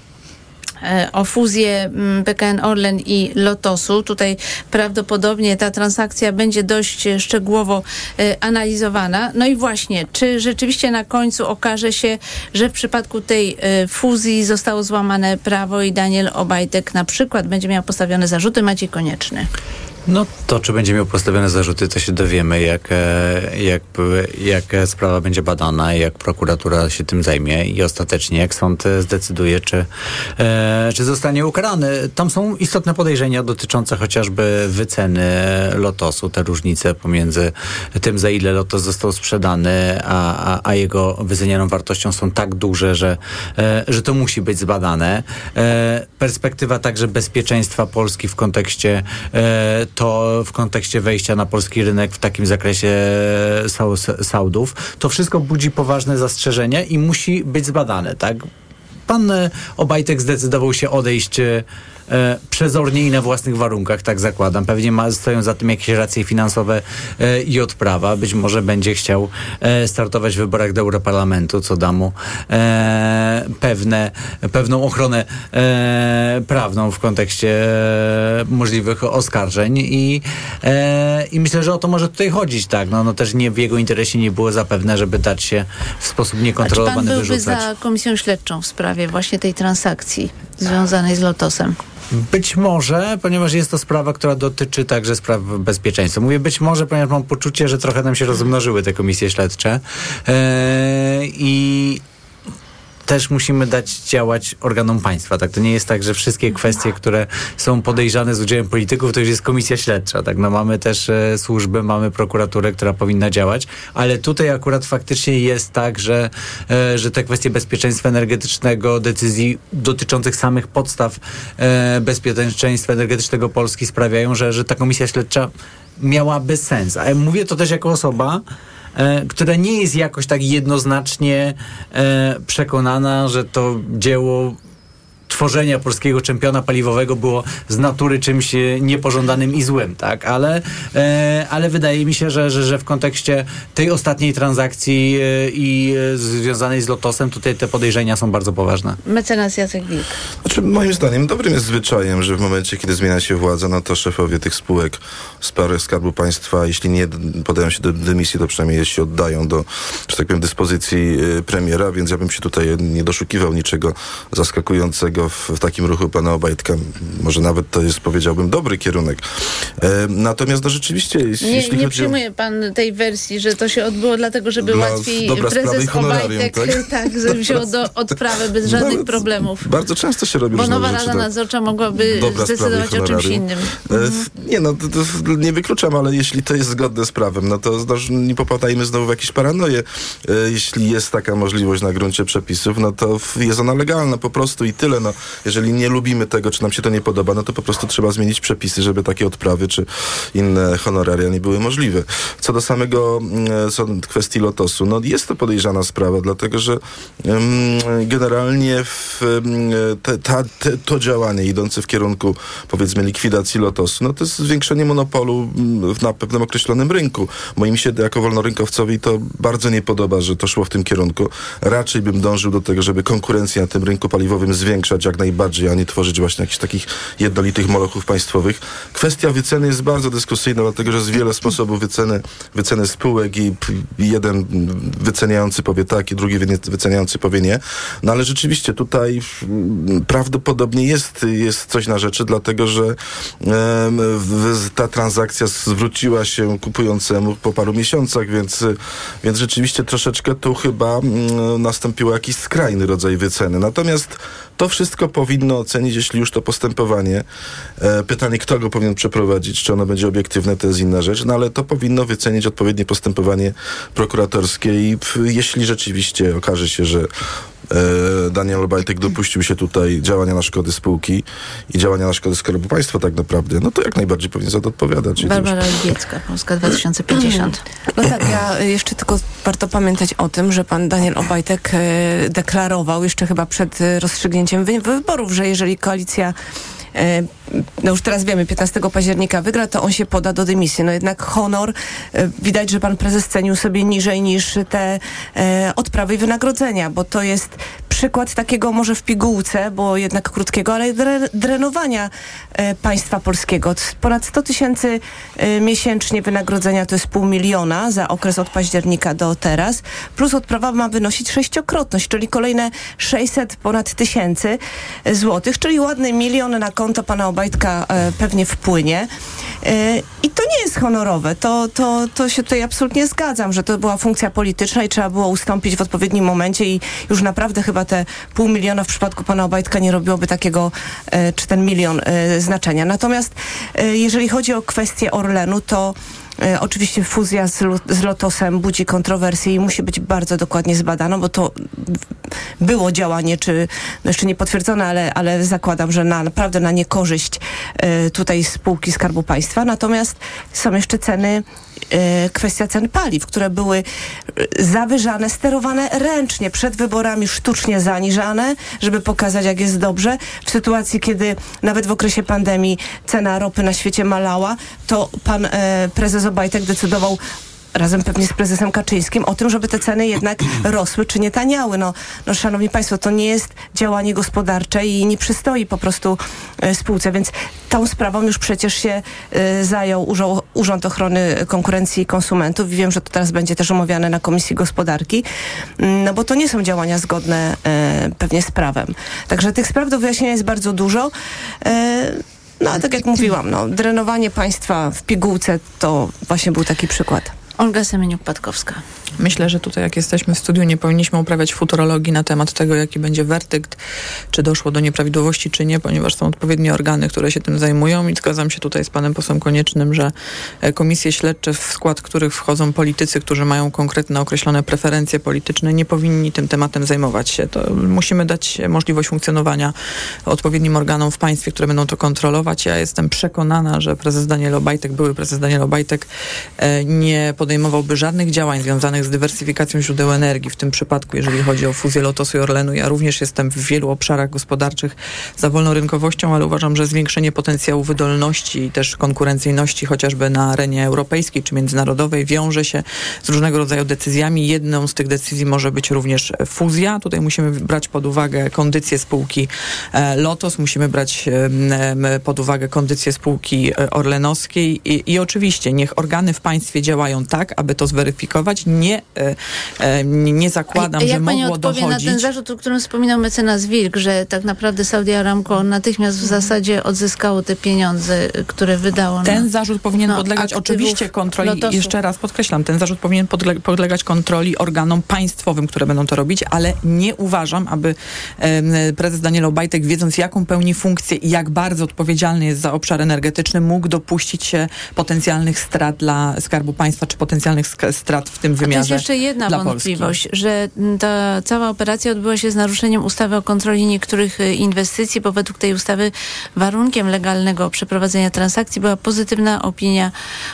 o fuzję mm, PKN Orlen i Lotosu. Tutaj prawdopodobnie ta transakcja będzie dość e, szczegółowo e, analizowana. No i właśnie, czy rzeczywiście na końcu okaże się, że w przypadku tej e, fuzji zostało złamane prawo i Daniel Obajtek na przykład będzie miał postawione zarzuty Maciej Konieczny. No to, czy będzie miał postawione zarzuty, to się dowiemy, jak, e, jak, jak sprawa będzie badana, jak prokuratura się tym zajmie i ostatecznie jak sąd zdecyduje, czy, e, czy zostanie ukarany. Tam są istotne podejrzenia dotyczące chociażby wyceny lotosu, te różnice pomiędzy tym, za ile lotos został sprzedany, a, a, a jego wycenianą wartością są tak duże, że, e, że to musi być zbadane. E, perspektywa także bezpieczeństwa Polski w kontekście e, to w kontekście wejścia na polski rynek w takim zakresie sau- Saudów, to wszystko budzi poważne zastrzeżenia i musi być zbadane, tak? Pan e, Obajtek zdecydował się odejść e, przezornie i na własnych warunkach, tak zakładam. Pewnie ma, stoją za tym jakieś racje finansowe e, i odprawa. Być może będzie chciał e, startować w wyborach do Europarlamentu, co da mu e, pewne, pewną ochronę e, prawną w kontekście e, możliwych oskarżeń i, i myślę, że o to może tutaj chodzić, tak. No, no też nie w jego interesie nie było zapewne, żeby dać się w sposób A czy pan niekontrolowany byłby wyrzucać. za komisją śledczą w sprawie właśnie tej transakcji związanej z Lotosem? Być może, ponieważ jest to sprawa, która dotyczy także spraw bezpieczeństwa. Mówię być może, ponieważ mam poczucie, że trochę nam się rozmnożyły te komisje śledcze eee, i też musimy dać działać organom państwa. Tak? To nie jest tak, że wszystkie kwestie, które są podejrzane z udziałem polityków, to już jest komisja śledcza. Tak? No, mamy też e, służby, mamy prokuraturę, która powinna działać, ale tutaj akurat faktycznie jest tak, że, e, że te kwestie bezpieczeństwa energetycznego, decyzji dotyczących samych podstaw e, bezpieczeństwa energetycznego Polski sprawiają, że, że ta komisja śledcza miałaby sens. A ja mówię to też jako osoba, która nie jest jakoś tak jednoznacznie e, przekonana, że to dzieło tworzenia polskiego czempiona paliwowego było z natury czymś e, niepożądanym i złym, tak? Ale, e, ale wydaje mi się, że, że, że w kontekście tej ostatniej transakcji e, i e, związanej z Lotosem tutaj te podejrzenia są bardzo poważne. Mecenas Jacek Wilk. Znaczy, moim zdaniem dobrym jest zwyczajem, że w momencie, kiedy zmienia się władza, no to szefowie tych spółek spółek Skarbu Państwa, jeśli nie podają się do dymisji, to przynajmniej się oddają do, że tak powiem, dyspozycji y, premiera, więc ja bym się tutaj nie doszukiwał niczego zaskakującego w, w takim ruchu pana Obajtka. Może nawet to jest, powiedziałbym, dobry kierunek. E, natomiast, no rzeczywiście, jeśli, Nie, jeśli nie chodzi o... przyjmuje pan tej wersji, że to się odbyło dlatego, żeby Dla łatwiej prezes Obajtek tak? tak, żeby wziął do odprawy bez żadnych Nawet problemów. Bardzo często się robi Bo nowa Rada tak. Nadzorcza mogłaby Dobra zdecydować o czymś innym. E, Nie no, to, to nie wykluczam, ale jeśli to jest zgodne z prawem, no to nie popadajmy znowu w jakieś paranoje. E, Jeśli jest taka możliwość na gruncie przepisów, no to jest ona legalna po prostu i tyle. No, jeżeli nie lubimy tego, czy nam się to nie podoba, no to po prostu trzeba zmienić przepisy, żeby takie odprawy czy inne honoraria nie były możliwe. Co do samego mm, co do kwestii lotosu, no jest to podejrzana sprawa, dlatego że mm, generalnie w, mm, te, ta, te, to działanie idące w kierunku powiedzmy likwidacji lotosu, no to jest zwiększenie monopolu na pewnym określonym rynku. Moim się jako wolnorynkowcowi to bardzo nie podoba, że to szło w tym kierunku. Raczej bym dążył do tego, żeby konkurencję na tym rynku paliwowym zwiększać jak najbardziej, a nie tworzyć właśnie jakichś takich jednolitych molochów państwowych. Kwestia wyceny jest bardzo dyskusyjna, dlatego że jest wiele sposobów wyceny, wyceny spółek i jeden wyceniający powie tak, i drugi wy- wyceniający powie nie. No ale rzeczywiście tutaj mm, prawdopodobnie jest, jest coś na rzeczy, dlatego że ta transakcja zwróciła się kupującemu po paru miesiącach, więc, więc rzeczywiście troszeczkę tu chyba mm, nastąpił jakiś skrajny rodzaj wyceny. Natomiast to wszystko powinno ocenić, jeśli już to postępowanie. E, pytanie, kto go powinien przeprowadzić, czy ono będzie obiektywne, to jest inna rzecz, no ale to powinno wycenić odpowiednie postępowanie prokuratorskie i jeśli rzeczywiście okaże się, że Daniel Obajtek dopuścił się tutaj działania na szkody spółki i działania na szkody Skarbu Państwa tak naprawdę, no to jak najbardziej powinien za to odpowiadać. Barbara Libiecka, Polska 2050. No tak, ja jeszcze tylko warto pamiętać o tym, że pan Daniel Obajtek e, deklarował jeszcze chyba przed e, rozstrzygnięciem wy- wyborów, że jeżeli koalicja e, no już teraz wiemy, 15 października wygra, to on się poda do dymisji. No jednak honor, e, widać, że pan prezes cenił sobie niżej niż te e, odprawy i wynagrodzenia, bo to jest przykład takiego może w pigułce, bo jednak krótkiego, ale dre, drenowania e, państwa polskiego. Ponad 100 tysięcy e, miesięcznie wynagrodzenia to jest pół miliona za okres od października do teraz, plus odprawa ma wynosić sześciokrotność, czyli kolejne 600 ponad tysięcy e, złotych, czyli ładny milion na konto pana Obajtka e, pewnie wpłynie. E, I to nie jest honorowe. To, to, to się tutaj absolutnie zgadzam, że to była funkcja polityczna i trzeba było ustąpić w odpowiednim momencie i już naprawdę chyba te pół miliona w przypadku pana Obajtka nie robiłoby takiego, e, czy ten milion znaczenia. Natomiast jeżeli chodzi o kwestię Orlenu, to oczywiście fuzja z, z Lotosem budzi kontrowersje i musi być bardzo dokładnie zbadana, bo to było działanie, czy no jeszcze nie potwierdzone, ale, ale zakładam, że na, naprawdę na niekorzyść e, tutaj spółki Skarbu Państwa. Natomiast są jeszcze ceny, e, kwestia cen paliw, które były e, zawyżane, sterowane ręcznie, przed wyborami sztucznie zaniżane, żeby pokazać, jak jest dobrze. W sytuacji, kiedy nawet w okresie pandemii cena ropy na świecie malała, to pan e, prezes Obajtek decydował razem pewnie z prezesem Kaczyńskim o tym, żeby te ceny jednak rosły czy nie taniały. No, no szanowni państwo, to nie jest działanie gospodarcze i nie przystoi po prostu e, spółce, więc tą sprawą już przecież się e, zajął Urząd, Urząd Ochrony Konkurencji i Konsumentów i wiem, że to teraz będzie też omawiane na Komisji Gospodarki, Mm, no bo to nie są działania zgodne e, pewnie z prawem. Także tych spraw do wyjaśnienia jest bardzo dużo. No a tak jak mówiłam, no, drenowanie państwa w pigułce to właśnie był taki przykład. Olga Semeniuk-Patkowska. Myślę, że tutaj jak jesteśmy w studiu, nie powinniśmy uprawiać futurologii na temat tego, jaki będzie werdykt, czy doszło do nieprawidłowości, czy nie, ponieważ są odpowiednie organy, które się tym zajmują i zgadzam się tutaj z panem posłem Koniecznym, że e, komisje śledcze, w skład których wchodzą politycy, którzy mają konkretne określone preferencje polityczne, nie powinni tym tematem zajmować się. To musimy dać możliwość funkcjonowania odpowiednim organom w państwie, które będą to kontrolować. Ja jestem przekonana, że prezes Daniel Obajtek, były prezes Daniel Obajtek e, nie podejmowałby żadnych działań związanych z dywersyfikacją źródeł energii. W tym przypadku, jeżeli chodzi o fuzję Lotosu i Orlenu, ja również jestem w wielu obszarach gospodarczych za wolną rynkowością, ale uważam, że zwiększenie potencjału wydolności i też konkurencyjności chociażby na arenie europejskiej czy międzynarodowej wiąże się z różnego rodzaju decyzjami. Jedną z tych decyzji może być również fuzja. Tutaj musimy brać pod uwagę kondycję spółki e, Lotos, musimy brać pod uwagę kondycję spółki e, orlenowskiej i, i oczywiście niech organy w państwie działają tak, aby to zweryfikować. Nie, e, e, nie zakładam, A że jak pani mogło dochodzić. na ten zarzut, o którym wspominał mecenas Wilk, że tak naprawdę Saudi Aramco natychmiast w zasadzie odzyskało te pieniądze, które wydało Ten zarzut powinien no, podlegać oczywiście kontroli, Lotosu. jeszcze raz podkreślam, ten zarzut powinien podle, podlegać kontroli organom państwowym, które będą to robić, ale nie uważam, aby prezes Daniel Obajtek, wiedząc jaką pełni funkcję i jak bardzo odpowiedzialny jest za obszar energetyczny, mógł dopuścić się potencjalnych strat dla Skarbu Państwa, czy potencjalnych strat w tym A to jest wymiarze jeszcze jedna wątpliwość, że mm, ta cała operacja odbyła się z naruszeniem ustawy o kontroli niektórych y, inwestycji, bo według tej ustawy warunkiem legalnego przeprowadzenia transakcji była pozytywna opinia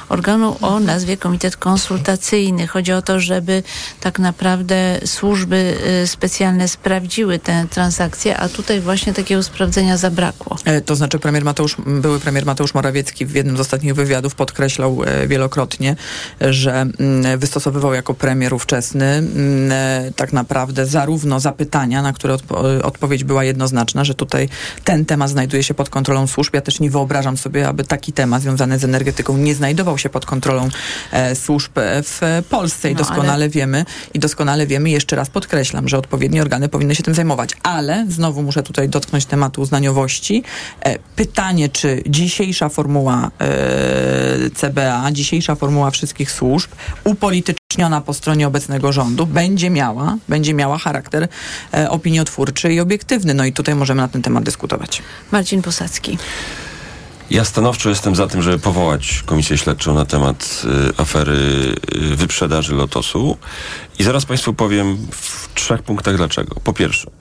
organu o nazwie Komitet Konsultacyjny. Chodzi o to, żeby tak naprawdę służby y, specjalne sprawdziły tę transakcję, a tutaj właśnie takiego sprawdzenia zabrakło. E, To znaczy premier Mateusz, były premier Mateusz Morawiecki w jednym z ostatnich wywiadów podkreślał e, wielokrotnie, że mm, wystosowywał jako premier ówczesny mm, e, tak naprawdę zarówno zapytania, na które odpo- e, odpowiedź była jednoznaczna, że tutaj ten temat znajduje się pod kontrolą służb. Ja też nie wyobrażam sobie, aby taki temat związany z energetyką nie znajdował się pod kontrolą e, służb w Polsce i No, doskonale ale- wiemy i doskonale wiemy, jeszcze raz podkreślam, że odpowiednie organy powinny się tym zajmować. Ale znowu muszę tutaj dotknąć tematu uznaniowości. E, pytanie, czy dzisiejsza formuła e, CBA, dzisiejsza formuła wszystkich służb upolityczniona czyniona po stronie obecnego rządu będzie miała, będzie miała charakter e, opiniotwórczy i obiektywny. No i tutaj możemy na ten temat dyskutować. Marcin Posadzki. Ja stanowczo jestem za tym, żeby powołać komisję śledczą na temat y, afery y, wyprzedaży Lotosu. I zaraz Państwu powiem w trzech punktach dlaczego. Po pierwsze,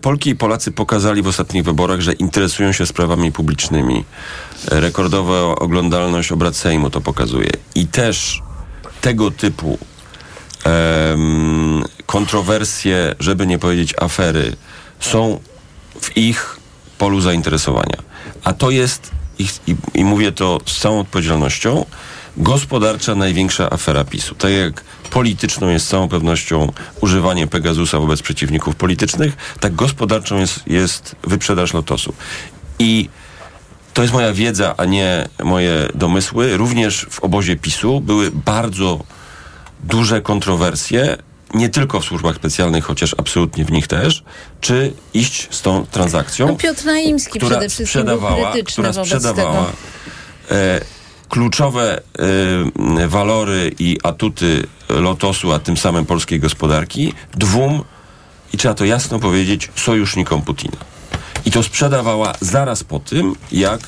Polki i Polacy pokazali w ostatnich wyborach, że interesują się sprawami publicznymi. E, Rekordowa oglądalność obrad Sejmu to pokazuje. I też tego typu em, kontrowersje, żeby nie powiedzieć afery, są w ich polu zainteresowania. A to jest, ich, i, i mówię to z całą odpowiedzialnością, gospodarcza największa afera PiSu. Tak jak polityczną jest z całą pewnością używanie Pegasusa wobec przeciwników politycznych, tak gospodarczą jest, jest wyprzedaż Lotosu. I to jest moja wiedza, a nie moje domysły. Również w obozie PiSu były bardzo duże kontrowersje, nie tylko w służbach specjalnych, chociaż absolutnie w nich też, czy iść z tą transakcją, No Piotr Naimski która przede wszystkim sprzedawała, która sprzedawała tego. Kluczowe e, walory i atuty Lotosu, a tym samym polskiej gospodarki, dwóm, i trzeba to jasno powiedzieć, sojusznikom Putina. I to sprzedawała zaraz po tym, jak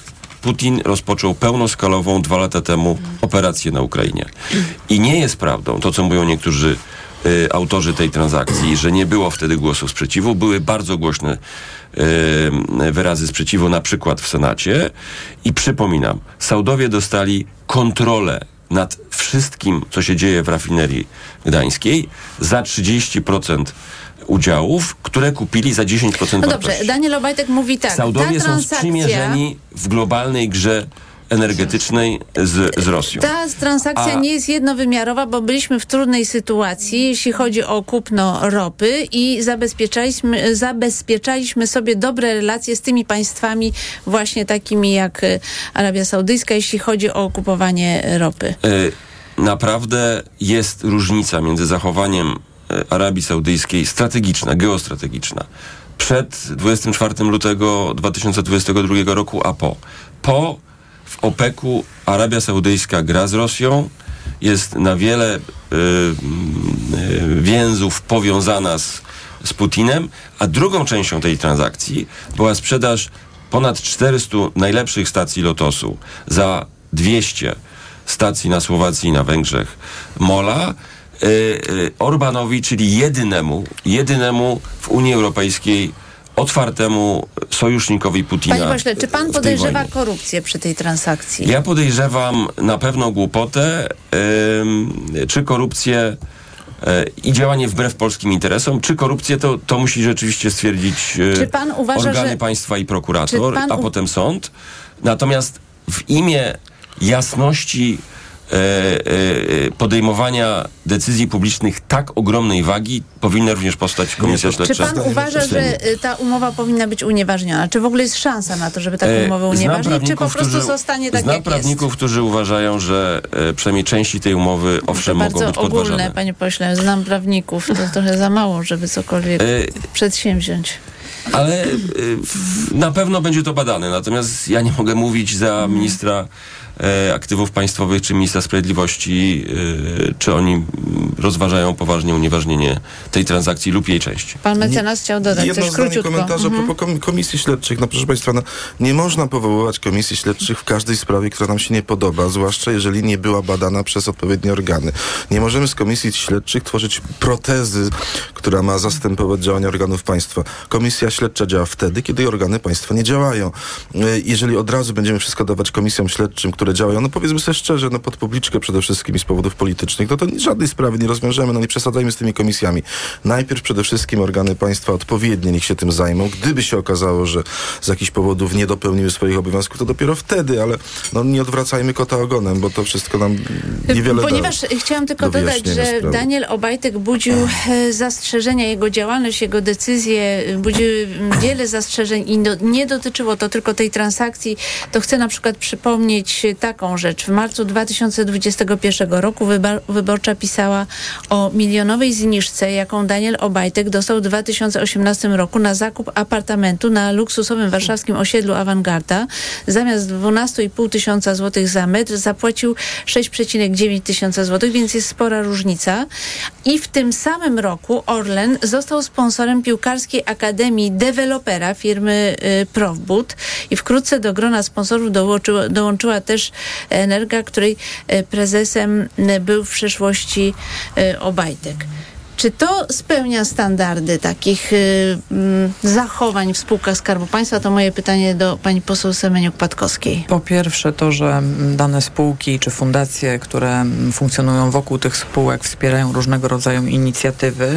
Putin rozpoczął pełnoskalową dwa lata temu operację na Ukrainie. I nie jest prawdą to, co mówią niektórzy y, autorzy tej transakcji, że nie było wtedy głosów sprzeciwu. Były bardzo głośne y, wyrazy sprzeciwu, na przykład w Senacie. I przypominam, Saudowie dostali kontrolę nad wszystkim, co się dzieje w rafinerii gdańskiej za 30% udziałów, które kupili za 10% No wartości. dobrze, Daniel Obajtek mówi tak. Saudowie ta są transakcja, sprzymierzeni w globalnej grze energetycznej z, z Rosją. Ta transakcja A- nie jest jednowymiarowa, bo byliśmy w trudnej sytuacji, jeśli chodzi o kupno ropy i zabezpieczaliśmy, zabezpieczaliśmy sobie dobre relacje z tymi państwami właśnie takimi jak y, Arabia Saudyjska, jeśli chodzi o kupowanie ropy. Y, Naprawdę jest różnica między zachowaniem y, Arabii Saudyjskiej strategiczna, geostrategiczna przed 24 lutego 2022 roku, a po. Po w OPEC-u Arabia Saudyjska gra z Rosją, jest na wiele y, y, więzów powiązana z, z Putinem, a drugą częścią tej transakcji była sprzedaż ponad 400 najlepszych stacji Lotosu za 200 stacji na Słowacji i na Węgrzech. Mola y, y, Orbanowi, czyli jedynemu, jedynemu w Unii Europejskiej otwartemu sojusznikowi Putina. Panie pośle, czy pan podejrzewa wojnie. korupcję przy tej transakcji? Ja podejrzewam na pewno głupotę, ym, czy korupcję e, i działanie wbrew polskim interesom, czy korupcję, to, to musi rzeczywiście stwierdzić pan uważa, organy że- państwa i prokurator, a u- potem sąd. Natomiast w imię jasności podejmowania decyzji publicznych tak ogromnej wagi powinna również powstać komisja to- Czy śledcza. pan uważa, że y, ta umowa powinna być unieważniona? Czy w ogóle jest szansa na to, żeby taką E, umowę unieważnić, czy po prostu którzy- zostanie tak, Znam jak prawników, którzy uważają, że e, przynajmniej części tej umowy jest? owszem to mogą bardzo być podważane. ogólne, panie pośle. Znam prawników. To trochę za mało, żeby cokolwiek E, przedsięwziąć. Ale na pewno będzie to badane. Natomiast ja nie mogę mówić za ministra e, aktywów państwowych czy ministra sprawiedliwości, y, czy oni rozważają poważnie unieważnienie tej transakcji lub jej części. Pan mecenas chciał dodać Jedno coś króciutko. komentarza Mhm. propos kom- komisji śledczych. No proszę Państwa, no, nie można powoływać komisji śledczych w każdej sprawie, która nam się nie podoba, zwłaszcza jeżeli nie była badana przez odpowiednie organy. Nie możemy z komisji śledczych tworzyć protezy, która ma zastępować działania organów państwa. Komisja śledcza działa wtedy, kiedy organy państwa nie działają. E, Jeżeli od razu będziemy wszystko dawać komisjom śledczym, które działają, no powiedzmy sobie szczerze, no pod publiczkę przede wszystkim i z powodów politycznych, no to żadnej sprawy nie rozwiążemy, no nie przesadzajmy z tymi komisjami. Najpierw przede wszystkim organy państwa odpowiednie niech się tym zajmą. Gdyby się okazało, że z jakichś powodów nie dopełniły swoich obowiązków, to dopiero wtedy, ale no nie odwracajmy kota ogonem, bo to wszystko nam niewiele Ponieważ da. chciałam tylko do dodać, że sprawy. Daniel Obajtek budził e, zastrzeżenia, jego działalność, jego decyzje e, budziły wiele zastrzeżeń i no, nie dotyczyło to tylko tej transakcji. To chcę na przykład przypomnieć y, taką rzecz. W marcu 2021 roku wyborcza pisała o milionowej zniżce, jaką Daniel Obajtek dostał w 2018 roku na zakup apartamentu na luksusowym warszawskim osiedlu Awangarda. Zamiast 12,5 tysiąca złotych za metr zapłacił 6,9 tysiąca złotych, więc jest spora różnica. I w tym samym roku Orlen został sponsorem piłkarskiej Akademii Dewelopera firmy y, Profbud i wkrótce do grona sponsorów dołączyła, dołączyła też Energa, której y, prezesem y, był w przeszłości y, Obajtek. Czy to spełnia standardy takich y, mm, zachowań w spółkach Skarbu Państwa? To moje pytanie do pani poseł Semeniuk-Patkowskiej. Po pierwsze to, że dane spółki czy fundacje, które mm, funkcjonują wokół tych spółek, wspierają różnego rodzaju inicjatywy,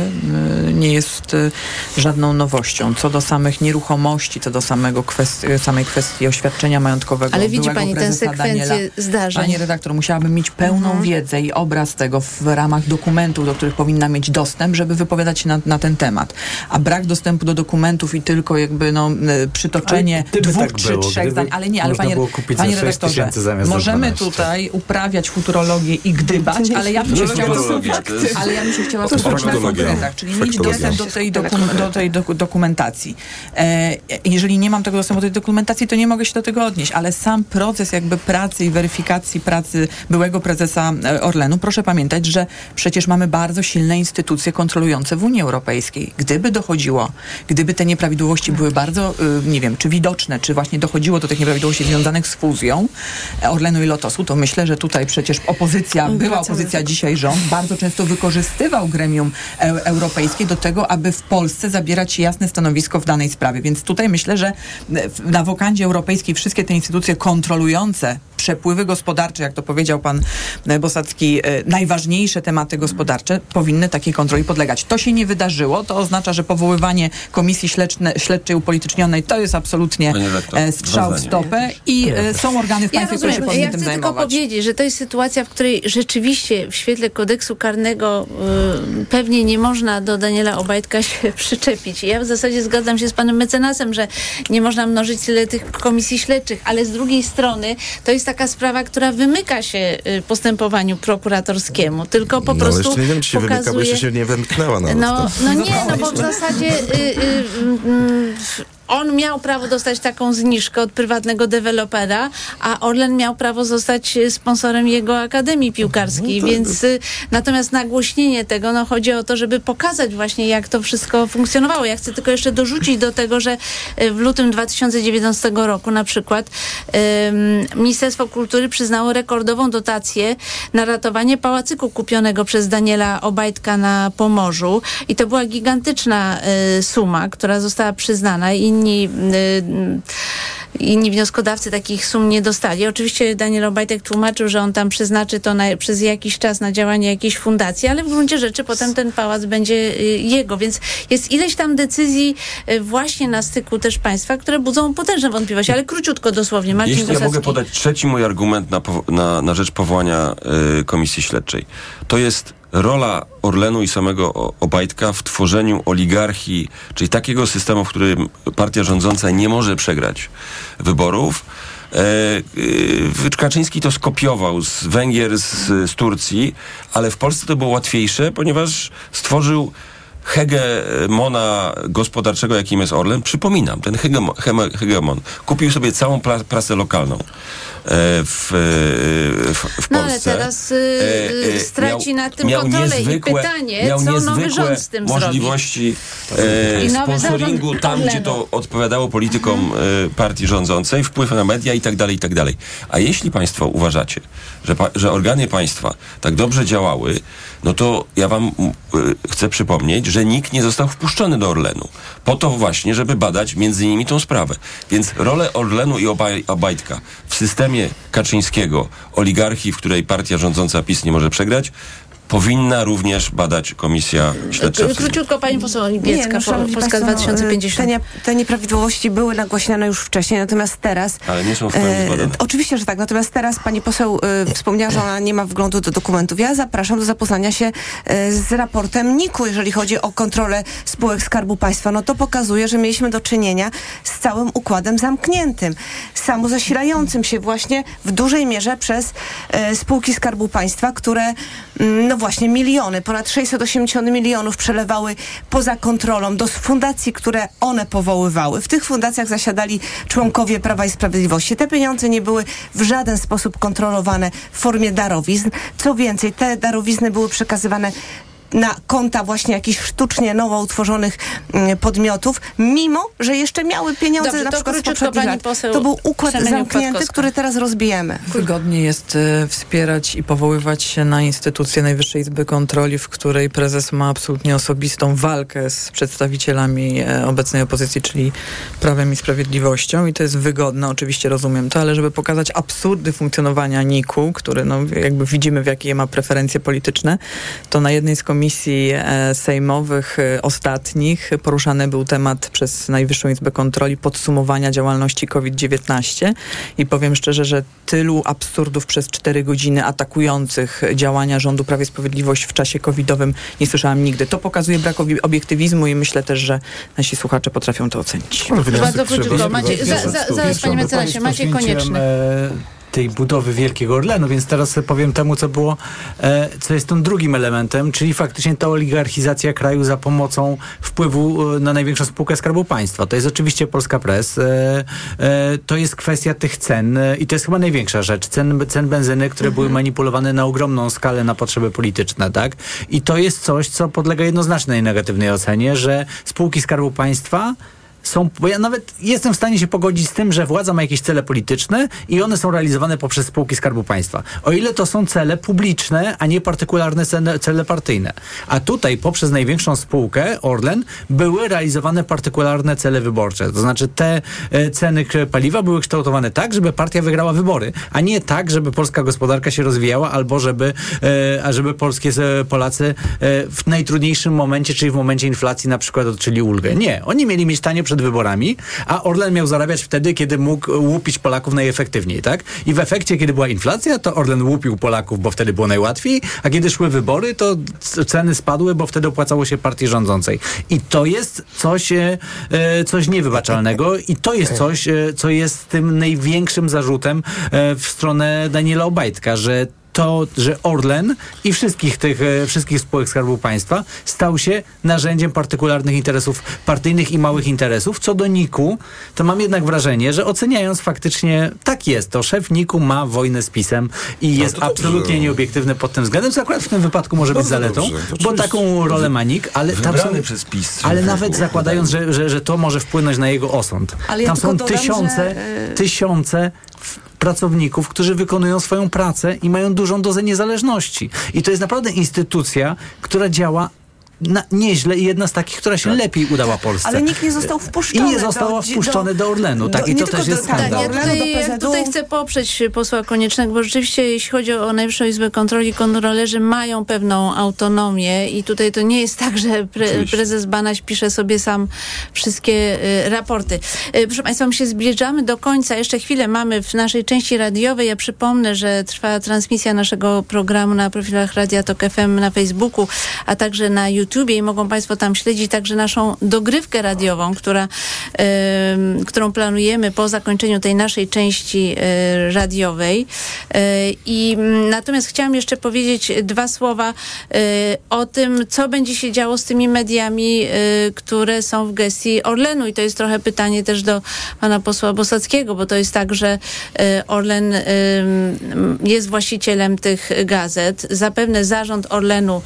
y, nie jest y, żadną nowością. Co do samych nieruchomości, co do samego kwestii, samej kwestii oświadczenia majątkowego Ale widzi pani tę sekwencję Daniela, zdarzeń. Pani redaktor, musiałabym mieć pełną Mhm. wiedzę i obraz tego w ramach dokumentów, do których powinna mieć dostęp, żeby wypowiadać się na, na ten temat. A brak dostępu do dokumentów i tylko jakby no, y, przytoczenie dwóch, tak trzy, było, trzech zdań, ale nie, ale panie, panie za 6 redaktorze, możemy 12. tutaj uprawiać futurologię i gdybać, ale ja bym się chciała... Ale ja bym się chciała skupić na konkretach, czyli mieć dostęp do tej, dokum, do tej doku, dokumentacji. E, jeżeli nie mam tego dostępu do tej dokumentacji, to nie mogę się do tego odnieść, ale sam proces jakby pracy i weryfikacji pracy byłego prezesa e, Orlenu, proszę pamiętać, że przecież mamy bardzo silne instytucje kontrolujące w Unii Europejskiej. Gdyby dochodziło, gdyby te nieprawidłowości były bardzo, y, nie wiem, czy widoczne, czy właśnie dochodziło do tych nieprawidłowości związanych z fuzją e, Orlenu i Lotosu, to myślę, że tutaj przecież opozycja, była opozycja, dzisiaj rząd, bardzo często wykorzystywał gremium e- europejskie do tego, aby w Polsce zabierać jasne stanowisko w danej sprawie. Więc tutaj myślę, że e, na wokandzie europejskiej wszystkie te instytucje kontrolujące przepływy gospodarcze, jak to powiedział pan e, Bosacki, e, najważniejsze tematy gospodarcze powinny takiej kontroli podlegać. To się nie wydarzyło, to oznacza, że powoływanie komisji śledczne, śledczej upolitycznionej to jest absolutnie e, strzał w stopę i są organy w Ja państwie, które się powinny Ja tym chcę tylko zajmować. powiedzieć, że to jest sytuacja, w której rzeczywiście w świetle kodeksu karnego y, pewnie nie można do Daniela Obajtka się przyczepić. Ja w zasadzie zgadzam się z panem mecenasem, że nie można mnożyć tyle tych komisji śledczych, ale z drugiej strony to jest taka sprawa, która wymyka się y, postępowaniu prokuratorskiemu, tylko po no, prostu jeszcze nie wiem, czy się wymyka, bo pokazuje... jeszcze się nie wymknęła nawet. No, to. no nie, no bo w zasadzie y, y, y, y, on miał prawo dostać taką zniżkę od prywatnego dewelopera, a Orlen miał prawo zostać y, sponsorem jego Akademii Piłkarskiej, No tak. więc y, natomiast nagłośnienie tego, no chodzi o to, żeby pokazać właśnie, jak to wszystko funkcjonowało. Ja chcę tylko jeszcze dorzucić do tego, że y, w lutym 2019 roku na przykład ym, Ministerstwo Kultury przyznało rekordową dotację na ratowanie pałacyku kupionego przez Daniela Obajtka na Pomorzu i to była gigantyczna y, suma, która została przyznana i inni y, Inni wnioskodawcy takich sum nie dostali. Oczywiście Daniel Obajtek tłumaczył, że on tam przeznaczy to na, przez jakiś czas na działanie jakiejś fundacji, ale w gruncie rzeczy potem ten pałac będzie y, jego, więc jest ileś tam decyzji y, właśnie na styku też państwa, które budzą potężne wątpliwości, ale króciutko dosłownie. Marcin Jeśli ja Gosacki. mogę podać trzeci mój argument na, na, na rzecz powołania y, komisji śledczej. To jest rola Orlenu i samego Obajtka w tworzeniu oligarchii, czyli takiego systemu, w którym partia rządząca nie może przegrać wyborów. E, y, Kaczyński to skopiował z Węgier, z, z Turcji, ale w Polsce to było łatwiejsze, ponieważ stworzył hegemona gospodarczego, jakim jest Orlen. Przypominam, ten hegemo, heme- hegemon kupił sobie całą prasę lokalną e, w, e, w, w No Polsce. ale teraz y, straci na tym miał kontrolę i pytanie, miał co nowy rząd z tym zrobi. możliwości I e, nowy sponsoringu tam, gdzie to odpowiadało politykom e, partii rządzącej, wpływ na media i tak dalej, i tak dalej. A jeśli państwo uważacie, że, że organy państwa tak dobrze działały, no to ja wam m, e, chcę przypomnieć, że nikt nie został wpuszczony do Orlenu. Po to właśnie, żeby badać między innymi tą sprawę. Więc rolę Orlenu i Obaj, Obajtka w systemie Kaczyńskiego, oligarchii, w której partia rządząca PiS nie może przegrać, powinna również badać komisja śledcza. Króciutko pani poseł Nie, Oliwiecka, no, Polska państwo, no, 2050. Te, nie, te nieprawidłowości były nagłaśniane już wcześniej, natomiast teraz... Ale nie są w pełni e, zbadane. Oczywiście, że tak. Natomiast teraz pani poseł e, wspomniała, że ona nie ma wglądu do dokumentów. Ja zapraszam do zapoznania się e, z raportem NIK-u, jeżeli chodzi o kontrolę spółek Skarbu Państwa. No to pokazuje, że mieliśmy do czynienia z całym układem zamkniętym, samozasilającym się właśnie w dużej mierze przez e, spółki Skarbu Państwa, które mm, no właśnie miliony, ponad 680 milionów przelewały poza kontrolą do fundacji, które one powoływały. W tych fundacjach zasiadali członkowie Prawa i Sprawiedliwości. Te pieniądze nie były w żaden sposób kontrolowane w formie darowizn. Co więcej, te darowizny były przekazywane na konta właśnie jakichś sztucznie nowo utworzonych mm, podmiotów, mimo, że jeszcze miały pieniądze Dobrze, na to przykład pani lat. poseł To był układ zamknięty, który teraz rozbijemy. Wygodnie jest e, wspierać i powoływać się na instytucję Najwyższej Izby Kontroli, w której prezes ma absolutnie osobistą walkę z przedstawicielami e, obecnej opozycji, czyli Prawem i Sprawiedliwością i to jest wygodne, oczywiście rozumiem to, ale żeby pokazać absurdy funkcjonowania NIK-u, który no, jakby widzimy w jakie ma preferencje polityczne, to na jednej z komisji e, sejmowych e, ostatnich poruszany był temat przez Najwyższą Izbę Kontroli podsumowania działalności COVID-19 i powiem szczerze, że tylu absurdów przez cztery godziny atakujących działania rządu Prawa i Sprawiedliwość w czasie covidowym nie słyszałam nigdy. To pokazuje brak obi- obiektywizmu i myślę też, że nasi słuchacze potrafią to ocenić. Bardzo króciutko. Za, za, zaraz panie mecenasie, Maciej Konieczny. Tej budowy Wielkiego Orlenu, więc teraz powiem temu, co było, e, co jest tym drugim elementem, czyli faktycznie ta oligarchizacja kraju za pomocą wpływu e, na największą spółkę Skarbu Państwa. To jest oczywiście Polska Press. E, to jest kwestia tych cen i to jest chyba największa rzecz. Cen, cen benzyny, które były manipulowane na ogromną skalę na potrzeby polityczne, tak? I to jest coś, co podlega jednoznacznej negatywnej ocenie, że spółki Skarbu Państwa są, bo ja nawet jestem w stanie się pogodzić z tym, że władza ma jakieś cele polityczne i one są realizowane poprzez spółki Skarbu Państwa. O ile to są cele publiczne, a nie partykularne cele, cele partyjne. A tutaj poprzez największą spółkę, Orlen, były realizowane partykularne cele wyborcze. To znaczy te e, ceny paliwa były kształtowane tak, żeby partia wygrała wybory, a nie tak, żeby polska gospodarka się rozwijała albo żeby, e, a żeby polskie e, Polacy w najtrudniejszym momencie, czyli w momencie inflacji na przykład odczyli ulgę. Nie. Oni mieli mieć tanie przed wyborami, a Orlen miał zarabiać wtedy, kiedy mógł łupić Polaków najefektywniej, tak? I w efekcie, kiedy była inflacja, to Orlen łupił Polaków, bo wtedy było najłatwiej, a kiedy szły wybory, to ceny spadły, bo wtedy opłacało się partii rządzącej. I to jest coś, e, e, coś niewybaczalnego i to jest coś, e, co jest tym największym zarzutem w stronę Daniela Obajtka, że to, że Orlen i wszystkich tych, e, wszystkich spółek Skarbu Państwa stał się narzędziem partykularnych interesów partyjnych i małych interesów. Co do NIK-u, to mam jednak wrażenie, że oceniając faktycznie, tak jest, to szef NIK-u ma wojnę z PiSem i jest to dobrze. absolutnie nieobiektywny pod tym względem, co akurat w tym wypadku może być zaletą, dobrze, bo taką rolę ma NIK, ale tam są... Przez PiS. Ale nawet zakładając, że, że, że to może wpłynąć na jego osąd. Ale ja Tam tylko są dodam, tysiące, że, y- tysiące pracowników, którzy wykonują swoją pracę i mają dużą dozę niezależności. I to jest naprawdę instytucja, która działa na, nieźle i jedna z takich, która się lepiej udała Polsce. Ale nikt nie został I wpuszczony. nie została do, wpuszczony do Orlenu, tak? do- I to też jest do- tak, Tak, skandal. ja tutaj, do ja tutaj chcę poprzeć posła Koniecznego, bo rzeczywiście jeśli chodzi o Najwyższą Izbę Kontroli, kontrolerzy mają pewną autonomię i tutaj to nie jest tak, że pre, prezes Banaś pisze sobie sam wszystkie y, raporty. Y, proszę Państwa, my się zbliżamy do końca. Jeszcze chwilę mamy w naszej części radiowej. Ja przypomnę, że trwa transmisja naszego programu na profilach Radia Tok FM na Facebooku, a także na YouTubie i mogą Państwo tam śledzić także naszą dogrywkę radiową, która, y, którą planujemy po zakończeniu tej naszej części y, radiowej. Y, I mm, natomiast chciałam jeszcze powiedzieć dwa słowa y, o tym, co będzie się działo z tymi mediami, które są w gestii Orlenu. I to jest trochę pytanie też do pana posła Bosackiego, bo to jest tak, że Orlen jest właścicielem tych gazet. Zapewne zarząd Orlenu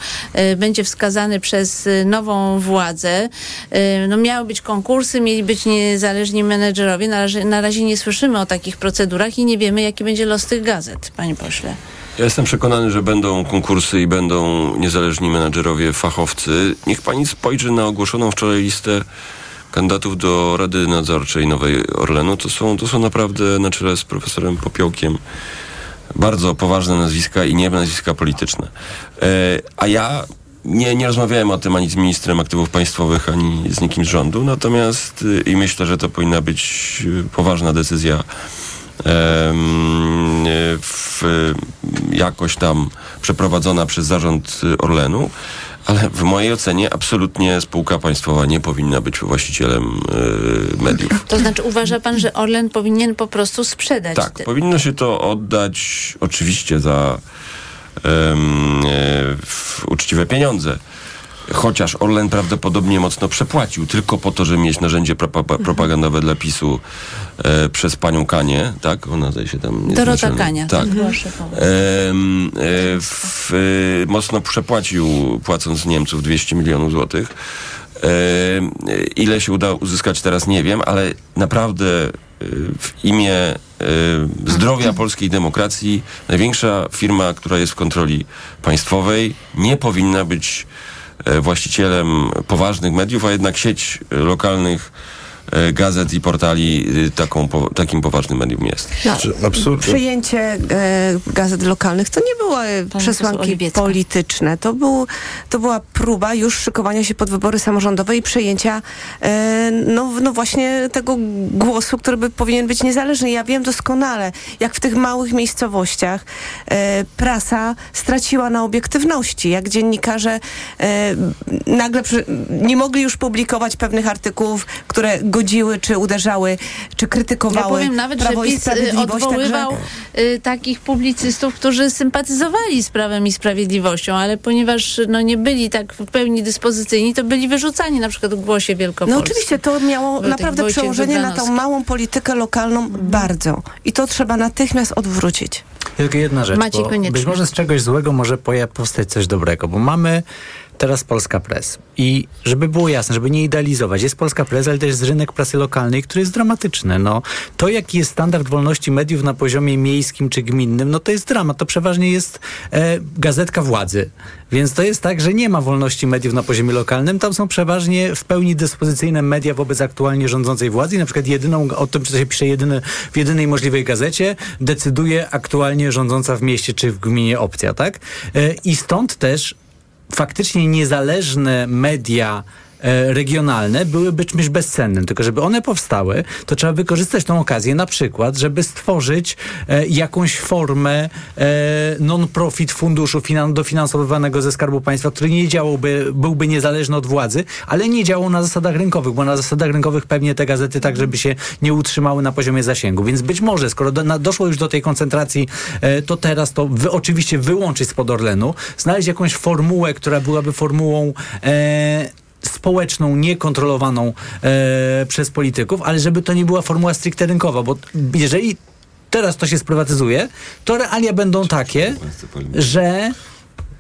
będzie wskazany przez y, nową władzę. Y, No miały być konkursy, mieli być niezależni menedżerowie. Na razie, na razie nie słyszymy o takich procedurach i nie wiemy, jaki będzie los tych gazet, panie pośle. Ja jestem przekonany, że będą konkursy i będą niezależni menadżerowie, fachowcy. Niech pani spojrzy na ogłoszoną wczoraj listę kandydatów do Rady Nadzorczej Nowej Orlenu. To są, to są naprawdę na czele z profesorem Popiołkiem bardzo poważne nazwiska i nie nazwiska polityczne. E, a ja nie, nie rozmawiałem o tym ani z ministrem aktywów państwowych, ani z nikim z rządu, natomiast y, i myślę, że to powinna być y, poważna decyzja em, w, jakoś tam przeprowadzona przez zarząd y, Orlenu, ale w mojej ocenie absolutnie spółka państwowa nie powinna być właścicielem y, mediów. To znaczy uważa pan, że Orlen powinien po prostu sprzedać Tak, powinno się to oddać oczywiście za uczciwe pieniądze. Chociaż Orlen prawdopodobnie mocno przepłacił tylko po to, żeby mieć narzędzie propa- Mhm. propagandowe dla PiSu e, przez panią Kanię, tak? Ona zdaje się tam... Dorota Kania. Tak. szefowa. Em, e, w, e, mocno przepłacił, płacąc Niemców 200 milionów złotych. E, ile się uda uzyskać teraz, nie wiem, ale naprawdę e, w imię e, zdrowia polskiej demokracji. Największa firma, która jest w kontroli państwowej, nie powinna być e, właścicielem poważnych mediów, a jednak sieć e, lokalnych e, gazet i portali e, taką, po, takim poważnym medium jest. No, Czy absurd, Przyjęcie e, gazet lokalnych to nie były poseł przesłanki polityczne. To, był, to była próba już szykowania się pod wybory samorządowe i przejęcia e, no, no właśnie tego głosu, który by powinien być niezależny. Ja wiem doskonale, jak w tych małych miejscowościach e, prasa straciła na obiektywności, jak dziennikarze e, nagle przy, nie mogli już publikować pewnych artykułów, które godziły, czy uderzały, czy krytykowały Ja powiem nawet, że Prawo i PiS y, Sprawiedliwość. odwoływał y, takich publicystów, którzy sympatyzowali z Prawem i Sprawiedliwością, ale ponieważ no, nie byli tak w pełni dyspozycyjni, to byli wyrzucani na przykład w Głosie Wielkopolskim. No oczywiście to miało Wojtek naprawdę przełożenie na tą małą politykę lokalną bardzo. I to trzeba natychmiast odwrócić. Tylko jedna rzecz, Maciej bo być może z czegoś złego może powstać coś dobrego, bo mamy teraz Polska Press i żeby było jasne, żeby nie idealizować, jest Polska Press, ale też jest rynek prasy lokalnej, który jest dramatyczny. No, to jaki jest standard wolności mediów na poziomie miejskim czy gminnym, no to jest dramat. To przeważnie jest e, gazetka władzy. Więc to jest tak, że nie ma wolności mediów na poziomie lokalnym. Tam są przeważnie w pełni dyspozycyjne media wobec aktualnie rządzącej władzy. I na przykład jedyną, o tym, co się pisze jedyny, w jedynej możliwej gazecie, decyduje aktualnie rządząca w mieście czy w gminie opcja, tak? E, I stąd też faktycznie niezależne media regionalne byłyby czymś bezcennym. Tylko żeby one powstały, to trzeba wykorzystać tą okazję na przykład, żeby stworzyć e, jakąś formę e, non-profit funduszu finan- dofinansowywanego ze Skarbu Państwa, który nie działałby, byłby niezależny od władzy, ale nie działał na zasadach rynkowych, bo na zasadach rynkowych pewnie te gazety tak, żeby się nie utrzymały na poziomie zasięgu. Więc być może, skoro do, na, doszło już do tej koncentracji, e, to teraz to wy, oczywiście wyłączyć spod Orlenu, znaleźć jakąś formułę, która byłaby formułą e, społeczną, niekontrolowaną e, przez polityków, ale żeby to nie była formuła stricte rynkowa, bo jeżeli teraz to się sprywatyzuje, to realia będą takie, że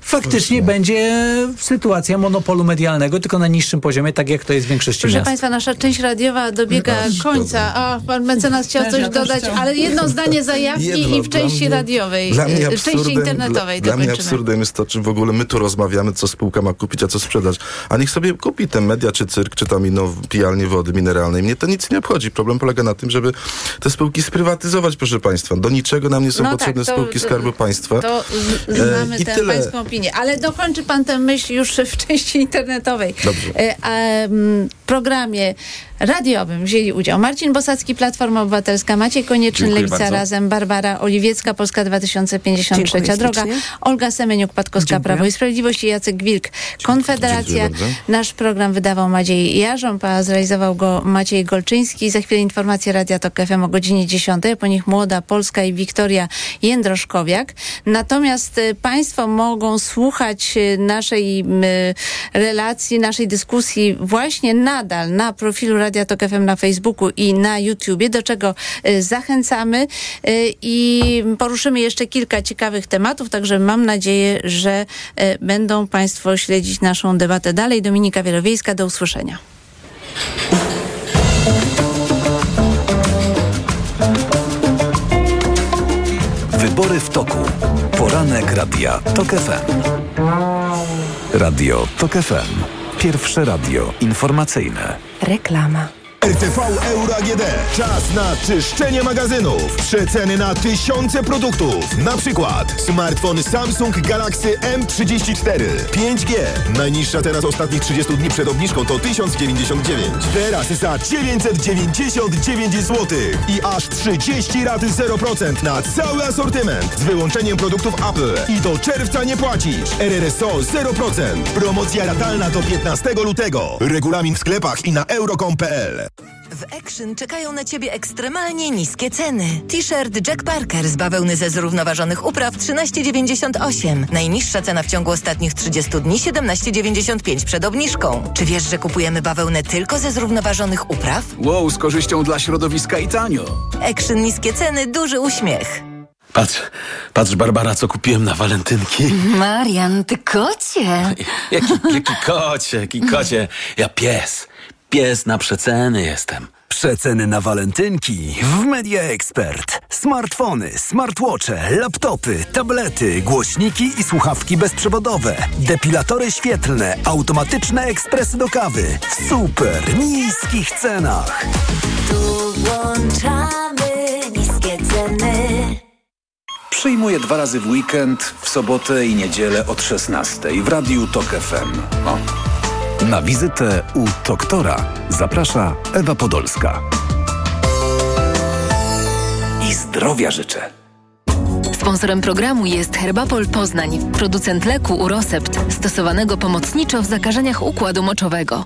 faktycznie będzie sytuacja monopolu medialnego, tylko na niższym poziomie, tak jak to jest w większości Proszę miast. Państwa, nasza część radiowa dobiega końca. A, pan mecenas chciał coś dodać, chciałam. ale jedno zdanie zajawki Jedno, i w części mnie- radiowej, w części absurdem, internetowej dla, dla mnie absurdem jest to, czym w ogóle my tu rozmawiamy, co spółka ma kupić, a co sprzedać. A niech sobie kupi te media, czy cyrk, czy tam inną pijalnię wody mineralnej. Mnie to nic nie obchodzi. Problem polega na tym, żeby te spółki sprywatyzować, proszę państwa. Do niczego nam nie są No potrzebne tak, to- spółki Skarbu Państwa. To znamy E, i tę tyle. pańską opinię. Ale dokończy pan tę myśl już w części internetowej. Dobrze. E, a, W programie radiowym wzięli udział Marcin Bosacki, Platforma Obywatelska, Maciej Konieczny, Dziękuję Lewica bardzo. Razem, Barbara Oliwiecka, Polska 2053 Dziękuję Droga, ślicznie. Olga Semeniuk-Patkowska, Dziękuję. Prawo i Sprawiedliwość i Jacek Wilk, Konfederacja. Nasz program wydawał Maciej Jarząb, a zrealizował go Maciej Golczyński. Za chwilę informacje Radia Tok FM o godzinie 10, a po nich Młoda Polska i Wiktoria Jędroszkowiak. Natomiast e, Państwo mogą słuchać e, naszej relacji, naszej dyskusji właśnie nadal na profilu Radia Tok FM na Facebooku i na YouTubie, do czego e, zachęcamy e, i poruszymy jeszcze kilka ciekawych tematów, także mam nadzieję, że będą Państwo śledzić naszą debatę dalej. Dominika Wielowiejska, do usłyszenia. Wybory w toku. Poranek Radia TOK FM. Radio TOK FM. Pierwsze radio informacyjne. Reklama. RTV Euro AGD. Czas na czyszczenie magazynów. Przeceny na tysiące produktów. Na przykład smartfon Samsung Galaxy M34 5G. Najniższa teraz ostatnich 30 dni przed obniżką to 1099. Teraz za 999 zł. I aż 30 raty 0% na cały asortyment. Z wyłączeniem produktów Apple. I do czerwca nie płacisz. RRSO 0%. Promocja ratalna do 15 lutego. Regulamin w sklepach i na euro.com.pl. W Action czekają na Ciebie ekstremalnie niskie ceny. T-shirt Jack Parker z bawełny ze zrównoważonych upraw 13,98. Najniższa cena w ciągu ostatnich 30 dni 17,95 przed obniżką. Czy wiesz, że kupujemy bawełnę tylko ze zrównoważonych upraw? Wow, z korzyścią dla środowiska i tanio. Action niskie ceny, duży uśmiech. Patrz, patrz Barbara, co kupiłem na walentynki. Marian, ty kocie! Jaki, jaki kocie, jaki kocie. Ja pies. Pies na przeceny jestem. Przeceny na walentynki w Media Expert. Smartfony, smartwatche, laptopy, tablety, głośniki i słuchawki bezprzewodowe, depilatory świetlne, automatyczne ekspresy do kawy w super niskich cenach. Tu włączamy niskie ceny. Przyjmuję dwa razy w weekend, w sobotę i niedzielę od 16 w Radiu TOK FM. O. Na wizytę u doktora zaprasza Ewa Podolska. I zdrowia życzę. Sponsorem programu jest Herbapol Poznań, producent leku Urosept, stosowanego pomocniczo w zakażeniach układu moczowego.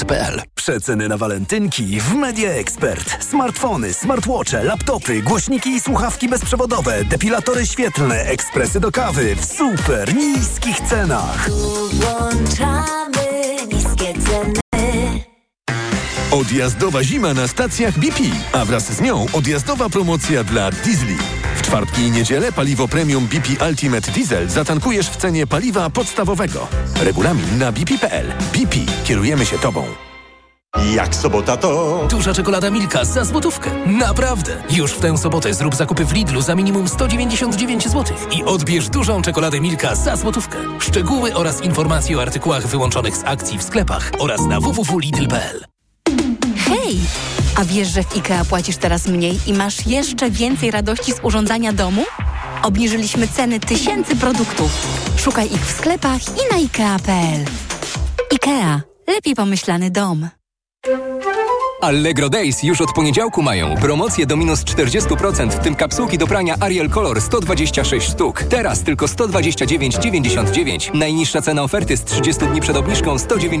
Przeceny na walentynki w Media Expert. Smartfony, smartwatche, laptopy, głośniki i słuchawki bezprzewodowe, depilatory świetlne, ekspresy do kawy w super niskich cenach. Włączamy Odjazdowa zima na stacjach BP, a wraz z nią odjazdowa promocja dla diesli. W czwartki i niedzielę paliwo premium BP Ultimate Diesel zatankujesz w cenie paliwa podstawowego. Regulamin na bp.pl. BP. Kierujemy się Tobą. Jak sobota to... Duża czekolada Milka za złotówkę. Naprawdę! Już w tę sobotę zrób zakupy w Lidlu za minimum 199 zł i odbierz dużą czekoladę Milka za złotówkę. Szczegóły oraz informacje o artykułach wyłączonych z akcji w sklepach oraz na www.lidl.pl Hej! A wiesz, że w IKEA płacisz teraz mniej i masz jeszcze więcej radości z urządzania domu? Obniżyliśmy ceny tysięcy produktów. Szukaj ich w sklepach i na IKEA.pl. IKEA. Lepiej pomyślany dom. Allegro Days już od poniedziałku mają promocje do minus 40%, w tym kapsułki do prania Ariel Color 126 sztuk. Teraz tylko 129,99. Najniższa cena oferty z 30 dni przed obniżką 109.